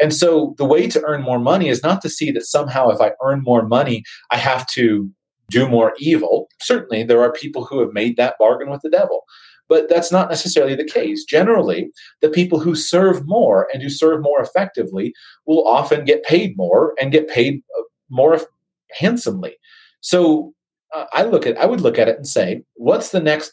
And so the way to earn more money is not to see that somehow if I earn more money, I have to do more evil. Certainly, there are people who have made that bargain with the devil. But that's not necessarily the case. Generally, the people who serve more and who serve more effectively will often get paid more and get paid uh, more handsomely. So uh, I look at I would look at it and say, what's the next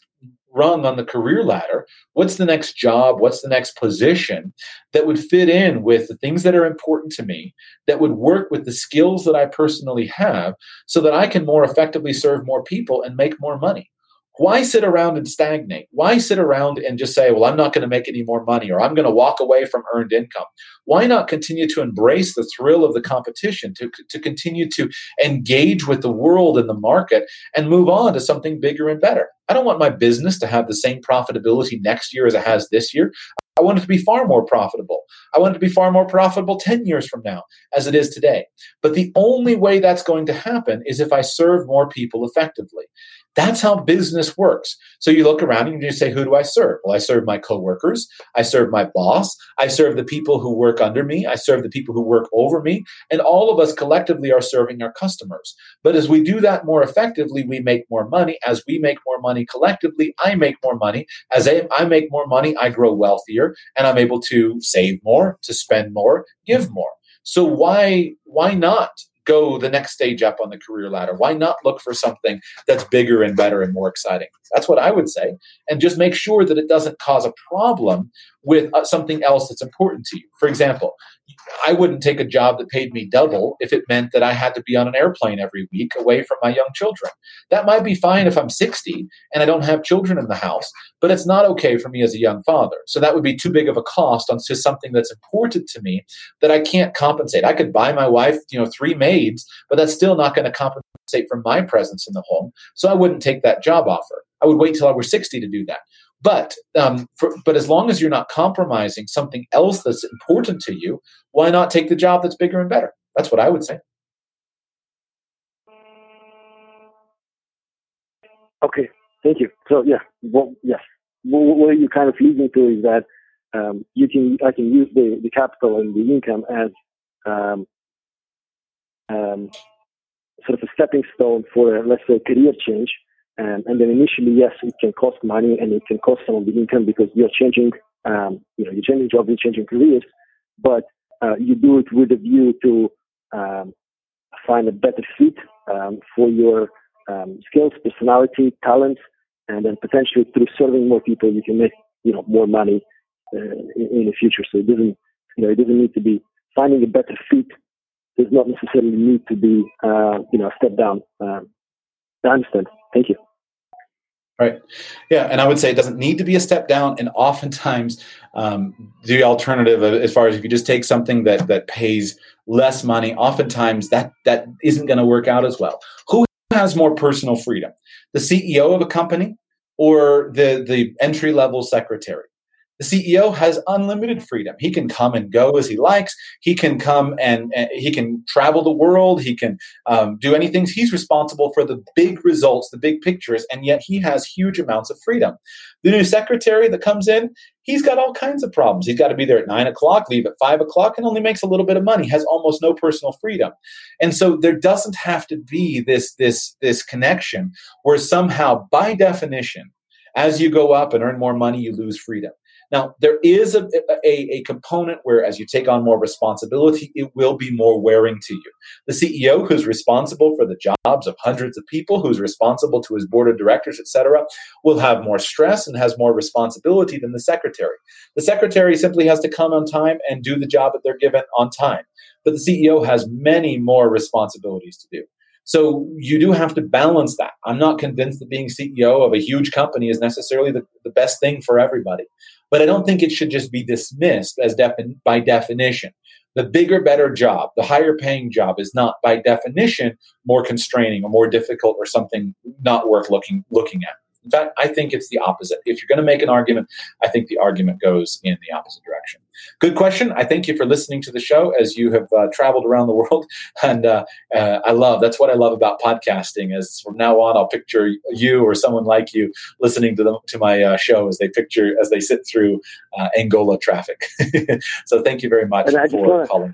rung on the career ladder? What's the next job? What's the next position that would fit in with the things that are important to me, that would work with the skills that I personally have, so that I can more effectively serve more people and make more money? Why sit around and stagnate? Why sit around and just say, well, I'm not going to make any more money or I'm going to walk away from earned income? Why not continue to embrace the thrill of the competition, to, to continue to engage with the world and the market and move on to something bigger and better? I don't want my business to have the same profitability next year as it has this year. I want it to be far more profitable. I want it to be far more profitable 10 years from now as it is today. But the only way that's going to happen is if I serve more people effectively. That's how business works. So you look around and you say, Who do I serve? Well, I serve my coworkers. I serve my boss. I serve the people who work under me. I serve the people who work over me. And all of us collectively are serving our customers. But as we do that more effectively, we make more money. As we make more money collectively, I make more money. As I make more money, I grow wealthier and I'm able to save more, to spend more, give more. So why why not go the next stage up on the career ladder? Why not look for something that's bigger and better and more exciting? That's what I would say. And just make sure that it doesn't cause a problem with uh, something else that's important to you. For example, I wouldn't take a job that paid me double if it meant that I had to be on an airplane every week away from my young children. That might be fine if I'm 60 and I don't have children in the house, but it's not okay for me as a young father. So that would be too big of a cost on something that's important to me that I can't compensate. I could buy my wife, you know, three maids, but that's still not going to compensate for my presence in the home. So I wouldn't take that job offer. I would wait till I were 60 to do that. But um, for, but as long as you're not compromising something else that's important to you, why not take the job that's bigger and better? That's what I would say. Okay, thank you. So yeah, well, yes, what you kind of leading to is that um, you can I can use the, the capital and the income as um, um, sort of a stepping stone for let's say career change um, and then initially, yes, it can cost money and it can cost some of the income because you're changing, um, you know, you're changing jobs, you're changing careers, but uh, you do it with a view to um, find a better fit um, for your um, skills, personality, talents, and then potentially through serving more people, you can make, you know, more money uh, in, in the future. So it doesn't, you know, it doesn't need to be finding a better fit does not necessarily need to be, uh, you know, a step down. Um, I understand. Thank you. Right. Yeah. And I would say it doesn't need to be a step down. And oftentimes, um, the alternative, as far as if you just take something that that pays less money, oftentimes that that isn't going to work out as well. Who has more personal freedom, the CEO of a company or the the entry level secretary? The CEO has unlimited freedom. He can come and go as he likes. He can come and, and he can travel the world. He can um, do anything. He's responsible for the big results, the big pictures, and yet he has huge amounts of freedom. The new secretary that comes in, he's got all kinds of problems. He's got to be there at nine o'clock, leave at five o'clock, and only makes a little bit of money. Has almost no personal freedom, and so there doesn't have to be this this this connection where somehow, by definition, as you go up and earn more money, you lose freedom Now, there is a, a, a, component where as you take on more responsibility, it will be more wearing to you. The CEO who's responsible for the jobs of hundreds of people, who's responsible to his board of directors, etc., will have more stress and has more responsibility than the secretary. The secretary simply has to come on time and do the job that they're given on time. But the CEO has many more responsibilities to do. So you do have to balance that. I'm not convinced that being CEO of a huge company is necessarily the, the best thing for everybody. But I don't think it should just be dismissed as defin- by definition. The bigger, better job, the higher paying job is not by definition more constraining or more difficult or something not worth looking looking at. In fact, I think it's the opposite. If you're going to make an argument, I think the argument goes in the opposite direction. Good question. I thank you for listening to the show as you have uh, traveled around the world, and uh, uh, I love that's what I love about podcasting. As from now on, I'll picture you or someone like you listening to them to my uh, show as they picture as they sit through uh, Angola traffic. so thank you very much for calling in.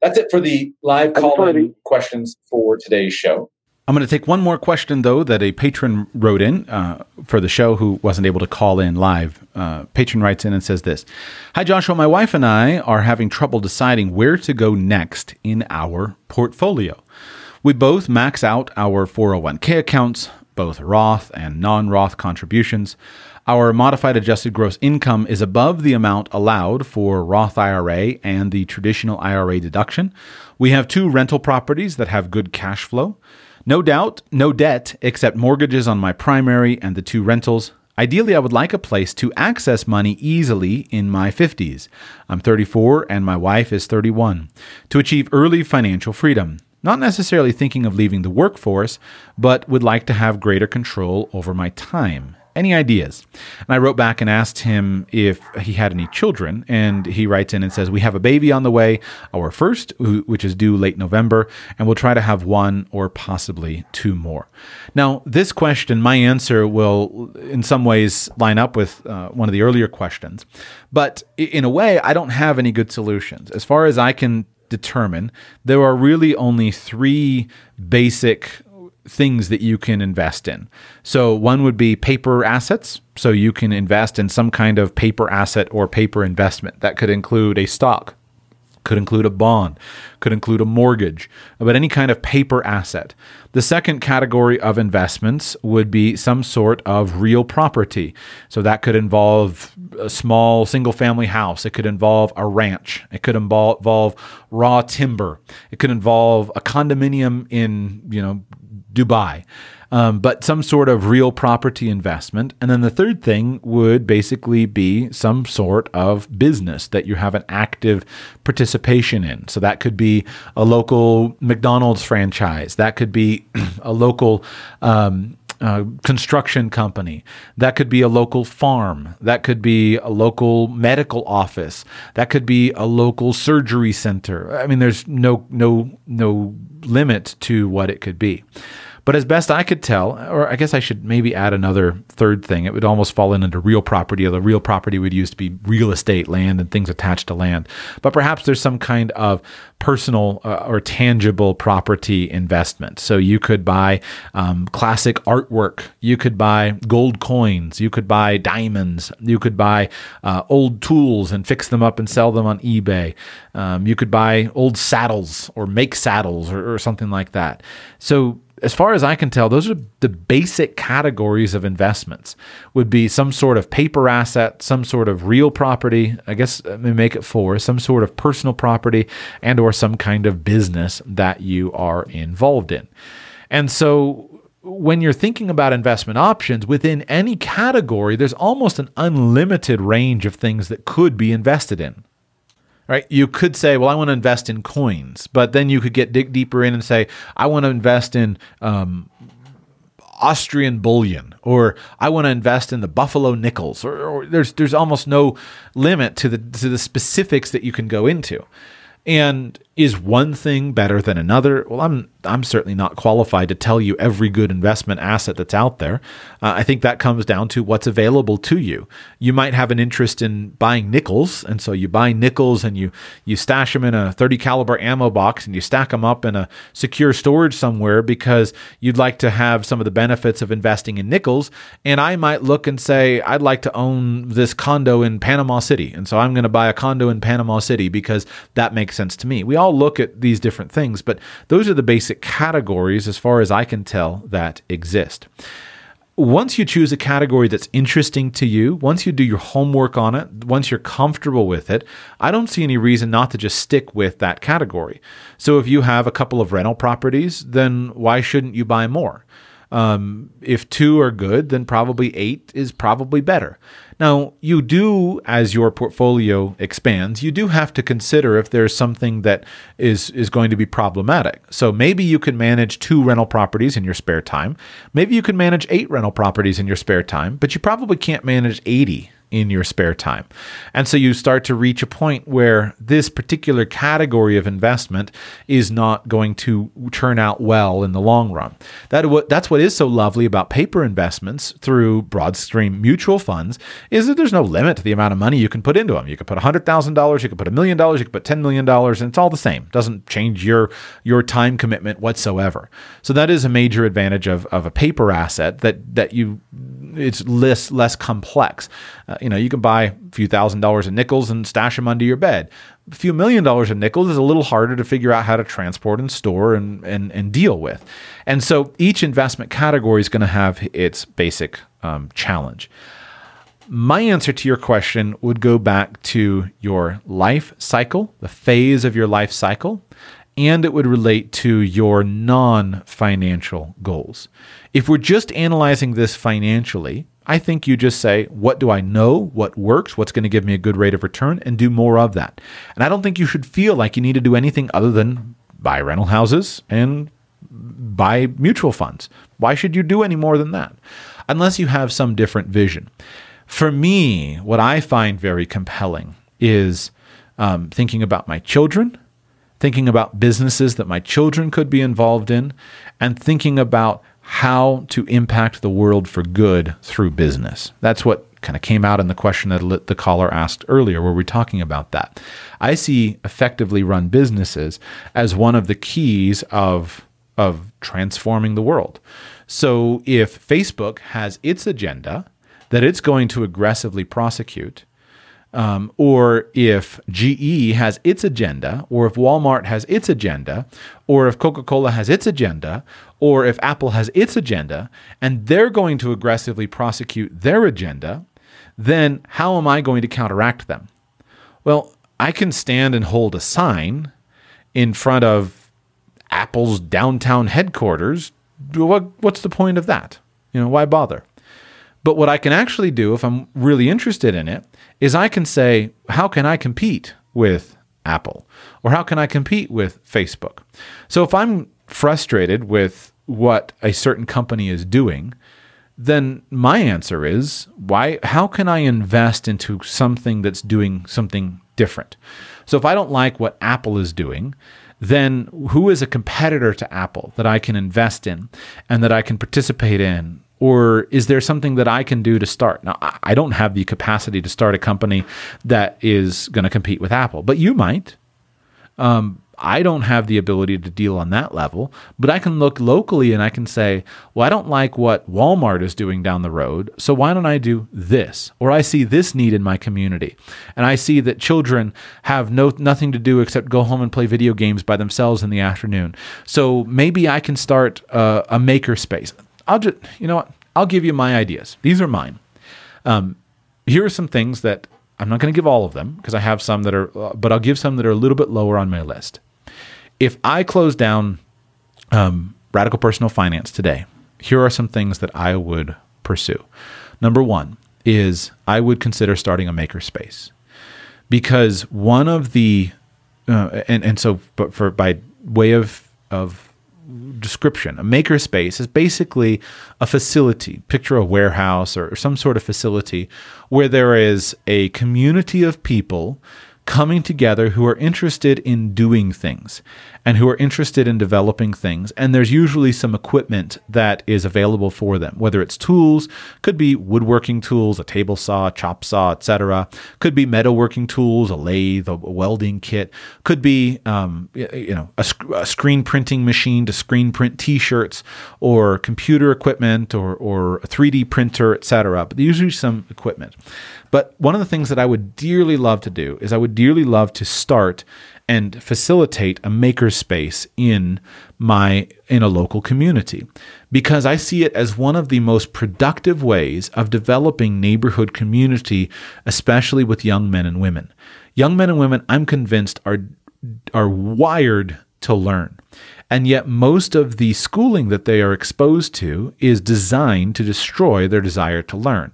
That's it for the live call-in questions for today's show. I'm going to take one more question, though, that a patron wrote in uh, for the show who wasn't able to call in live. Uh, patron writes in and says this Hi, Joshua. My wife and I are having trouble deciding where to go next in our portfolio. We both max out our 401k accounts, both Roth and non Roth contributions. Our modified adjusted gross income is above the amount allowed for Roth IRA and the traditional IRA deduction. We have two rental properties that have good cash flow. No doubt, no debt except mortgages on my primary and the two rentals. Ideally, I would like a place to access money easily in my 50s. I'm 34 and my wife is 31. To achieve early financial freedom. Not necessarily thinking of leaving the workforce, but would like to have greater control over my time any ideas? And I wrote back and asked him if he had any children. And he writes in and says, We have a baby on the way, our first, which is due late November, and we'll try to have one or possibly two more. Now, this question, my answer will in some ways line up with uh, one of the earlier questions. But in a way, I don't have any good solutions. As far as I can determine, there are really only three basic things that you can invest in. So, one would be paper assets. So, you can invest in some kind of paper asset or paper investment. That could include a stock, could include a bond, could include a mortgage, but any kind of paper asset. The second category of investments would be some sort of real property. So that could involve a small single family house, it could involve a ranch, it could involve raw timber, it could involve a condominium in, you know, Dubai. Um, but some sort of real property investment. And then the third thing would basically be some sort of business that you have an active participation in. So that could be a local McDonald's franchise, that could be a local. Um, uh, construction company. That could be a local farm. That could be a local medical office. That could be a local surgery center. I mean, there's no no no limit to what it could be. But as best I could tell, or I guess I should maybe add another third thing, it would almost fall into real property, the real property would used to be real estate, land, and things attached to land. But perhaps there's some kind of personal uh, or tangible property investment. So you could buy um, classic artwork, you could buy gold coins, you could buy diamonds, you could buy uh, old tools and fix them up and sell them on eBay. Um, you could buy old saddles or make saddles or, or something like that. So as far as I can tell, those are the basic categories of investments. Would be some sort of paper asset, some sort of real property. I guess uh, let me make it four: some sort of personal property, and or some kind of business that you are involved in. And so, when you're thinking about investment options within any category, there's almost an unlimited range of things that could be invested in right? You could say, well, I want to invest in coins, but then you could get dig deeper in and say, I want to invest in um, Austrian bullion, or I want to invest in the Buffalo nickels, or, or, there's there's almost no limit to the to the specifics that you can go into. And is one thing better than another? Well, I'm I'm certainly not qualified to tell you every good investment asset that's out there. Uh, I think that comes down to what's available to you. You might have an interest in buying nickels, and so you buy nickels and you you stash them in a 30 caliber ammo box and you stack them up in a secure storage somewhere because you'd like to have some of the benefits of investing in nickels. And I might look and say, I'd like to own this condo in Panama City, and so I'm going to buy a condo in Panama City because that makes sense to me. We all look at these different things, but those are the basic categories, as far as I can tell, that exist. Once you choose a category that's interesting to you, once you do your homework on it, once you're comfortable with it, I don't see any reason not to just stick with that category. So if you have a couple of rental properties, then why shouldn't you buy more? Um, if two are good, then probably eight is probably better. Now, you do, as your portfolio expands, you do have to consider if there's something that is, is going to be problematic. So maybe you can manage two rental properties in your spare time. Maybe you can manage eight rental properties in your spare time, but you probably can't manage 80 in your spare time. And so you start to reach a point where this particular category of investment is not going to turn out well in the long run. That that's what is so lovely about paper investments through Broadstream mutual funds is that there's no limit to the amount of money you can put into them. You can put $100,000, you can put a million dollars, you can put $10 million and it's all the same. It doesn't change your your time commitment whatsoever. So that is a major advantage of, of a paper asset that that you it's less less complex. Uh, you know, you can buy a few thousand dollars in nickels and stash them under your bed. A few million dollars in nickels is a little harder to figure out how to transport and store and and, and deal with. And so each investment category is going to have its basic um, challenge. My answer to your question would go back to your life cycle, the phase of your life cycle, and it would relate to your non financial goals. If we're just analyzing this financially, I think you just say, what do I know? What works? What's going to give me a good rate of return? And do more of that. And I don't think you should feel like you need to do anything other than buy rental houses and buy mutual funds. Why should you do any more than that? Unless you have some different vision. For me, what I find very compelling is um, thinking about my children, thinking about businesses that my children could be involved in, and thinking about how to impact the world for good through business. That's what kind of came out in the question that the caller asked earlier, where we're talking about that. I see effectively run businesses as one of the keys of, of transforming the world. So if Facebook has its agenda that it's going to aggressively prosecute, um, or if GE has its agenda, or if Walmart has its agenda, or if Coca Cola has its agenda, or if Apple has its agenda, and they're going to aggressively prosecute their agenda, then how am I going to counteract them? Well, I can stand and hold a sign in front of Apple's downtown headquarters. What, what's the point of that? You know, why bother? But what I can actually do, if I'm really interested in it, is I can say, how can I compete with Apple? Or how can I compete with Facebook? So if I'm frustrated with what a certain company is doing, then my answer is why how can I invest into something that's doing something different? So if I don't like what Apple is doing, then who is a competitor to Apple that I can invest in and that I can participate in or is there something that I can do to start? Now, I don't have the capacity to start a company that is going to compete with Apple, but you might. Um, I don't have the ability to deal on that level, but I can look locally and I can say, well, I don't like what Walmart is doing down the road, so why don't I do this? Or I see this need in my community, and I see that children have no nothing to do except go home and play video games by themselves in the afternoon. So maybe I can start a, a maker space. I'll just, you know what? I'll give you my ideas. These are mine. Um, here are some things that I'm not going to give all of them because I have some that are, uh, but I'll give some that are a little bit lower on my list. If I close down um, radical personal finance today, here are some things that I would pursue. Number one is I would consider starting a makerspace because one of the uh, and and so but for by way of of description. A makerspace is basically a facility. Picture a warehouse or, some sort of facility where there is a community of people coming together who are interested in doing things and who are interested in developing things. And there's usually some equipment that is available for them, whether it's tools, could be woodworking tools, a table saw, chop saw, etc. Could be metalworking tools, a lathe, a welding kit. Could be, um, you know, a, sc- a, screen printing machine to screen print T-shirts, or computer equipment, or or a 3D printer, etc. But usually some equipment. But one of the things that I would dearly love to do is I would dearly love to start and facilitate a makerspace in my in a local community because I see it as one of the most productive ways of developing neighborhood community especially with young men and women. Young men and women I'm convinced are are wired to learn. And yet, most of the schooling that they are exposed to is designed to destroy their desire to learn.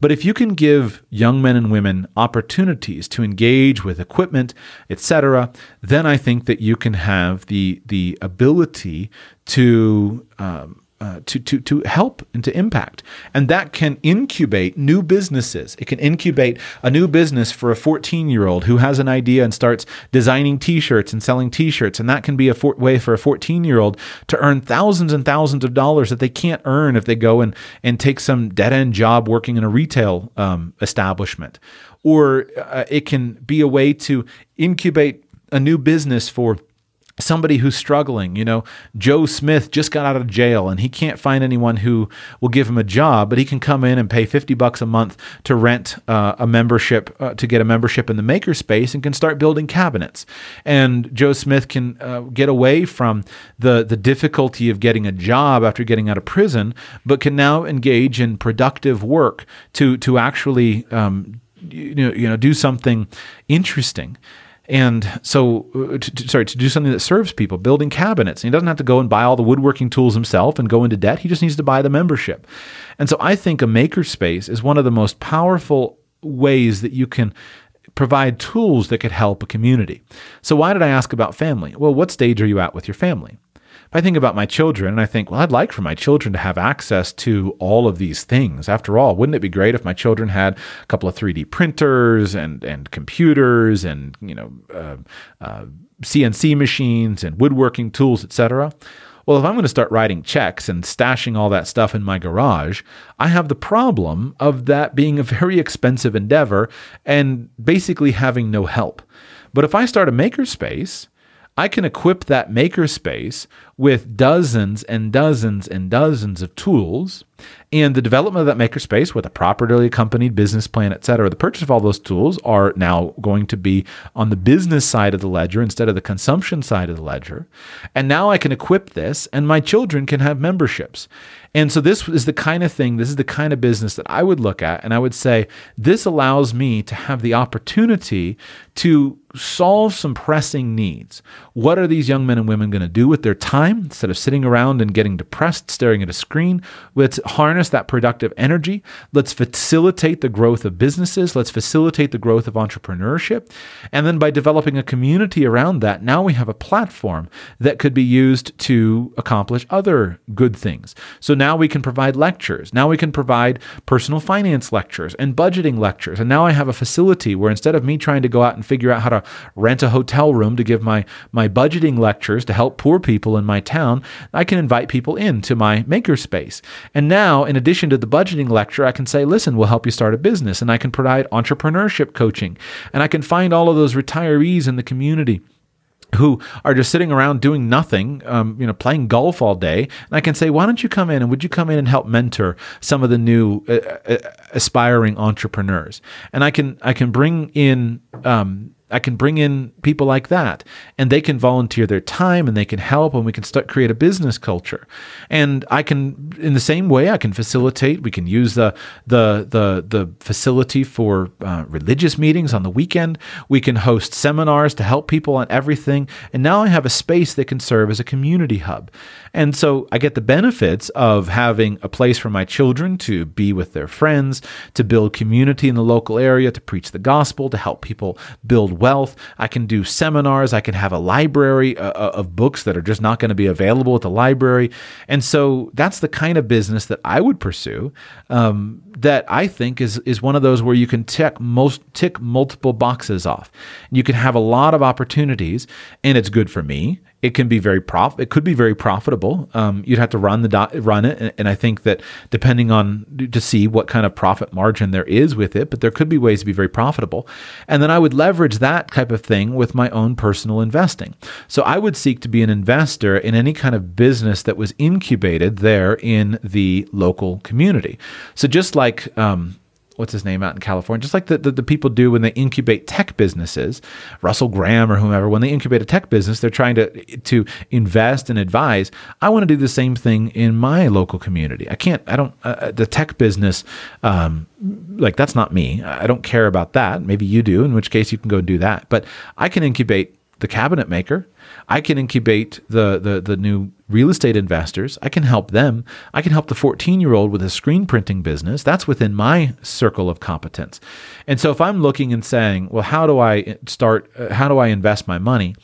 But if you can give young men and women opportunities to engage with equipment, etc., then I think that you can have the the ability to um, uh, to, to, to help and to impact. And that can incubate new businesses. It can incubate a new business for a 14 year old who has an idea and starts designing t shirts and selling t shirts. And that can be a for- way for a 14 year old to earn thousands and thousands of dollars that they can't earn if they go and, and take some dead end job working in a retail um, establishment. Or uh, it can be a way to incubate a new business for somebody who's struggling. You know, Joe Smith just got out of jail and he can't find anyone who will give him a job, but he can come in and pay 50 bucks a month to rent uh, a membership, uh, to get a membership in the makerspace and can start building cabinets. And Joe Smith can uh, get away from the, the difficulty of getting a job after getting out of prison, but can now engage in productive work to, to actually, um, you know, you know, do something interesting. And so, uh, to, sorry, to do something that serves people, building cabinets. And he doesn't have to go and buy all the woodworking tools himself and go into debt. He just needs to buy the membership. And so, I think a makerspace is one of the most powerful ways that you can provide tools that could help a community. So, why did I ask about family? Well, what stage are you at with your family? If I think about my children and I think, well, I'd like for my children to have access to all of these things. After all, wouldn't it be great if my children had a couple of 3D printers and, and computers and, you know, uh, uh, CNC machines and woodworking tools, etc.? Well, if I'm going to start writing checks and stashing all that stuff in my garage, I have the problem of that being a very expensive endeavor and basically having no help. But if I start a makerspace, I can equip that makerspace with dozens and dozens and dozens of tools and the development of that makerspace with a properly accompanied business plan, et cetera. The purchase of all those tools are now going to be on the business side of the ledger instead of the consumption side of the ledger. And now I can equip this and my children can have memberships. And so this is the kind of thing, this is the kind of business that I would look at and I would say this allows me to have the opportunity to solve some pressing needs. What are these young men and women going to do with their time instead of sitting around and getting depressed staring at a screen? Let's harness that productive energy. Let's facilitate the growth of businesses. Let's facilitate the growth of entrepreneurship. And then by developing a community around that, now we have a platform that could be used to accomplish other good things. So now we can provide lectures. Now we can provide personal finance lectures and budgeting lectures. And now I have a facility where instead of me trying to go out and figure out how to rent a hotel room to give my, my budgeting lectures to help poor people in my town, I can invite people into my makerspace. And now, in addition to the budgeting lecture, I can say, listen, we'll help you start a business. And I can provide entrepreneurship coaching. And I can find all of those retirees in the community who are just sitting around doing nothing, um, you know, playing golf all day. And I can say, why don't you come in and would you come in and help mentor some of the new uh, uh, aspiring entrepreneurs? And I can I can bring in um, I can bring in people like that and they can volunteer their time and they can help and we can start create a business culture. And I can in the same way I can facilitate, we can use the the the the facility for uh, religious meetings on the weekend. We can host seminars to help people on everything. And now I have a space that can serve as a community hub. And so I get the benefits of having a place for my children to be with their friends, to build community in the local area, to preach the gospel, to help people build wealth. I can do seminars. I can have a library uh, uh of books that are just not going to be available at the library. And so that's the kind of business that I would pursue. Um, that I think is is one of those where you can tick most tick multiple boxes off. You can have a lot of opportunities, and it's good for me. It can be very prof. It could be very profitable. Um, you'd have to run the do- run it, and, and I think that depending on to see what kind of profit margin there is with it, but there could be ways to be very profitable. And then I would leverage that type of thing with my own personal investing. So I would seek to be an investor in any kind of business that was incubated there in the local community. So just like um, what's his name out in California, just like the, the, the, people do when they incubate tech businesses, Russell Graham or whomever, when they incubate a tech business, they're trying to to invest and advise. I want to do the same thing in my local community. I can't. I don't. Uh, the tech business, um, like that's not me. I don't care about that. Maybe you do, in which case you can go do that. But I can incubate the cabinet maker. I can incubate the the the new real estate investors. I can help them. I can help the 14 year old with a screen printing business. That's within my circle of competence. And so if I'm looking and saying, well, how do I start? Uh, how do I invest my money?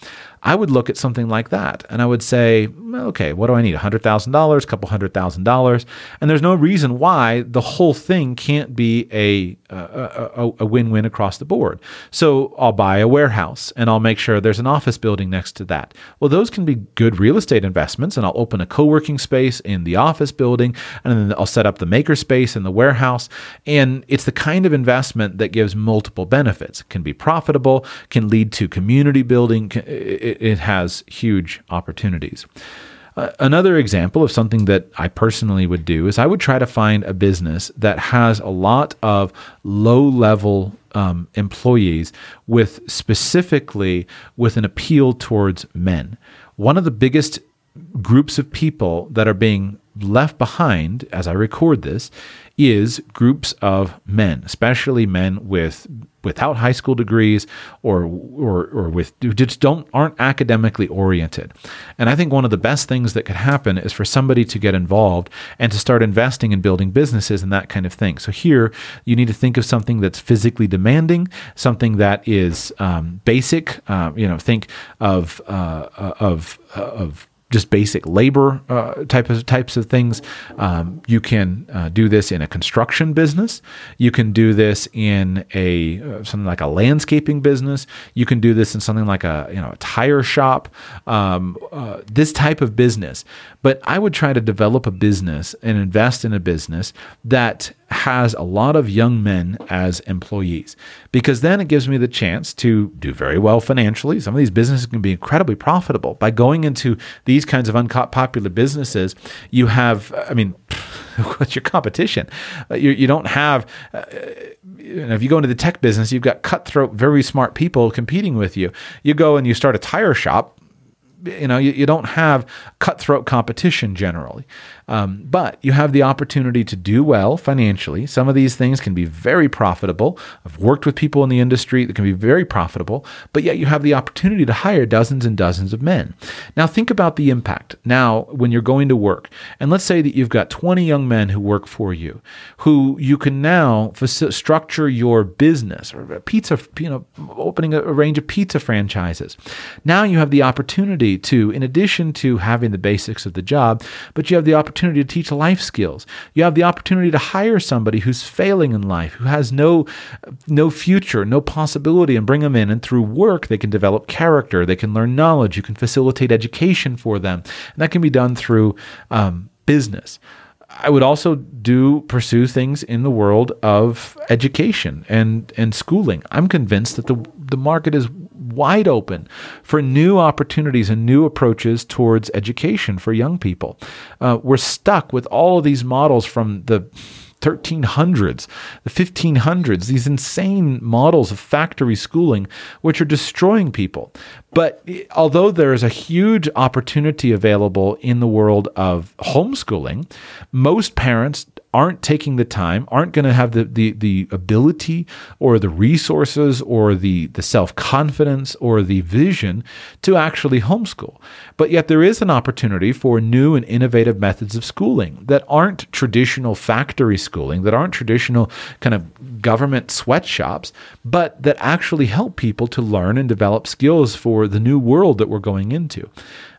I would look at something like that and I would say, okay, what do I need? $100,000, a couple hundred thousand dollars. And there's no reason why the whole thing can't be a, a, a win win across the board. So I'll buy a warehouse and I'll make sure there's an office building next to that. Well, those can be good real estate investments and I'll open a co working space in the office building and then I'll set up the maker space in the warehouse. And it's the kind of investment that gives multiple benefits. It can be profitable, can lead to community building. It, it, has huge opportunities. Uh, another example of something that I personally would do is I would try to find a business that has a lot of low level um, employees with specifically with an appeal towards men. One of the biggest groups of people that are being left behind as I record this is groups of men, especially men with without high school degrees or or or with just don't aren't academically oriented. And I think one of the best things that could happen is for somebody to get involved and to start investing in building businesses and that kind of thing. So here you need to think of something that's physically demanding, something that is um, basic. Uh, you know, think of uh, of of just basic labor uh, type of types of things. Um, you can uh, do this in a construction business. You can do this in a uh, something like a landscaping business. You can do this in something like a you know a tire shop. Um, uh, this type of business. But I would try to develop a business and invest in a business that has a lot of young men as employees because then it gives me the chance to do very well financially. Some of these businesses can be incredibly profitable. By going into these kinds of unpopular businesses, you have, I mean, what's your competition? Uh, you, you don't have, uh, you know, if you go into the tech business, you've got cutthroat, very smart people competing with you. You go and you start a tire shop, you know, you, you don't have cutthroat competition generally. Um, but you have the opportunity to do well financially. Some of these things can be very profitable. I've worked with people in the industry that can be very profitable, but yet you have the opportunity to hire dozens and dozens of men. Now, think about the impact now when you're going to work. And let's say that you've got 20 young men who work for you, who you can now faci- structure your business or a pizza, you know, opening a, a range of pizza franchises. Now you have the opportunity to, in addition to having the basics of the job, but you have the opportunity opportunity to teach life skills. You have the opportunity to hire somebody who's failing in life, who has no no future, no possibility, and bring them in. And through work, they can develop character, they can learn knowledge, you can facilitate education for them, and that can be done through um, business. I would also do pursue things in the world of education and and schooling. I'm convinced that the the market is wide open for new opportunities and new approaches towards education for young people. Uh, we're stuck with all of these models from the 1300s, the 1500s, these insane models of factory schooling, which are destroying people. But although there is a huge opportunity available in the world of homeschooling, most parents aren't taking the time, aren't going to have the, the the ability or the resources or the the self confidence or the vision to actually homeschool. But yet there is an opportunity for new and innovative methods of schooling that aren't traditional factory schooling, that aren't traditional kind of government sweatshops, but that actually help people to learn and develop skills for the new world that we're going into.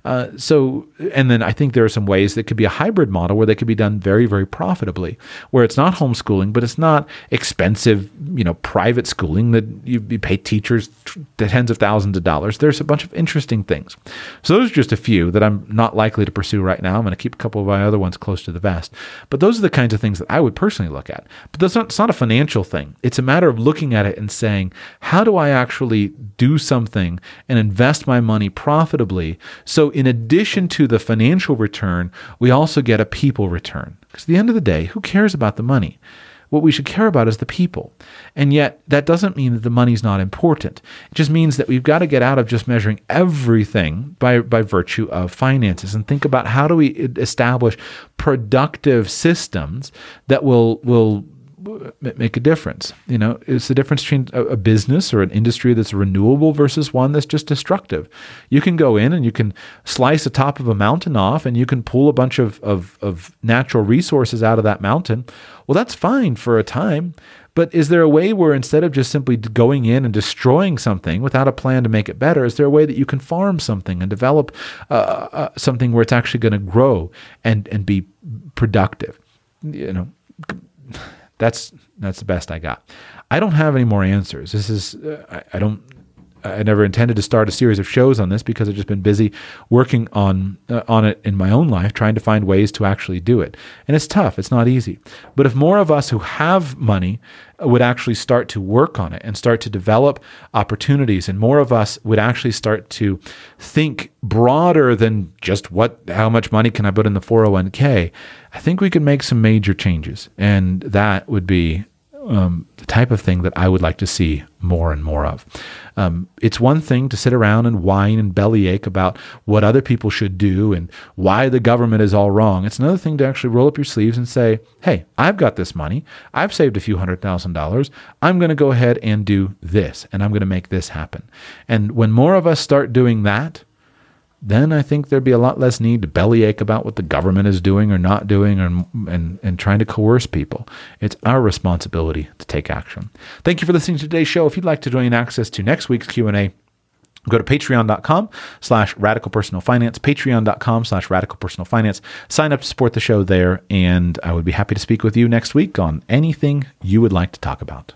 Uh, so, and then I think there are some ways that could be a hybrid model where they could be done very, very profitably, where it's not homeschooling, but it's not expensive, you know, private schooling that you, pay teachers tens of thousands of dollars. There's a bunch of interesting things. So those are just a few that I'm not likely to pursue right now. I'm going to keep a couple of my other ones close to the vest. But those are the kinds of things that I would personally look at. But that's not, it's not a financial thing. It's a matter of looking at it and saying, how do I actually do something and invest my money profitably so in addition to the financial return, we also get a people return. Because at the end of the day, who cares about the money? What we should care about is the people. And yet, that doesn't mean that the money's not important. It just means that we've got to get out of just measuring everything by, by virtue of finances and think about how do we establish productive systems that will, will make a difference. You know, it's the difference between a, business or an industry that's renewable versus one that's just destructive. You can go in and you can slice the top of a mountain off and you can pull a bunch of, of, of natural resources out of that mountain. Well, that's fine for a time. But is there a way where instead of just simply going in and destroying something without a plan to make it better, is there a way that you can farm something and develop uh, uh, something where it's actually going to grow and, and be productive? You know, that's that's the best I got. I don't have any more answers. This is uh, I, I, don't. I never intended to start a series of shows on this because I've just been busy working on uh, on it in my own life, trying to find ways to actually do it. And it's tough. It's not easy. But if more of us who have money would actually start to work on it and start to develop opportunities, and more of us would actually start to think broader than just what how much money can I put in the 401k, I think we could make some major changes. And that would be um, the type of thing that I would like to see more and more of. Um, it's one thing to sit around and whine and bellyache about what other people should do and why the government is all wrong. It's another thing to actually roll up your sleeves and say, hey, I've got this money. I've saved a few hundred thousand dollars. I'm going to go ahead and do this, and I'm going to make this happen. And when more of us start doing that, then I think there'd be a lot less need to bellyache about what the government is doing or not doing or, and, and trying to coerce people. It's our responsibility to take action. Thank you for listening to today's show. If you'd like to join access to next week's Q&A, go to patreon.com slash radical personal finance patreon.com slash radical personal finance sign up to support the show there and i would be happy to speak with you next week on anything you would like to talk about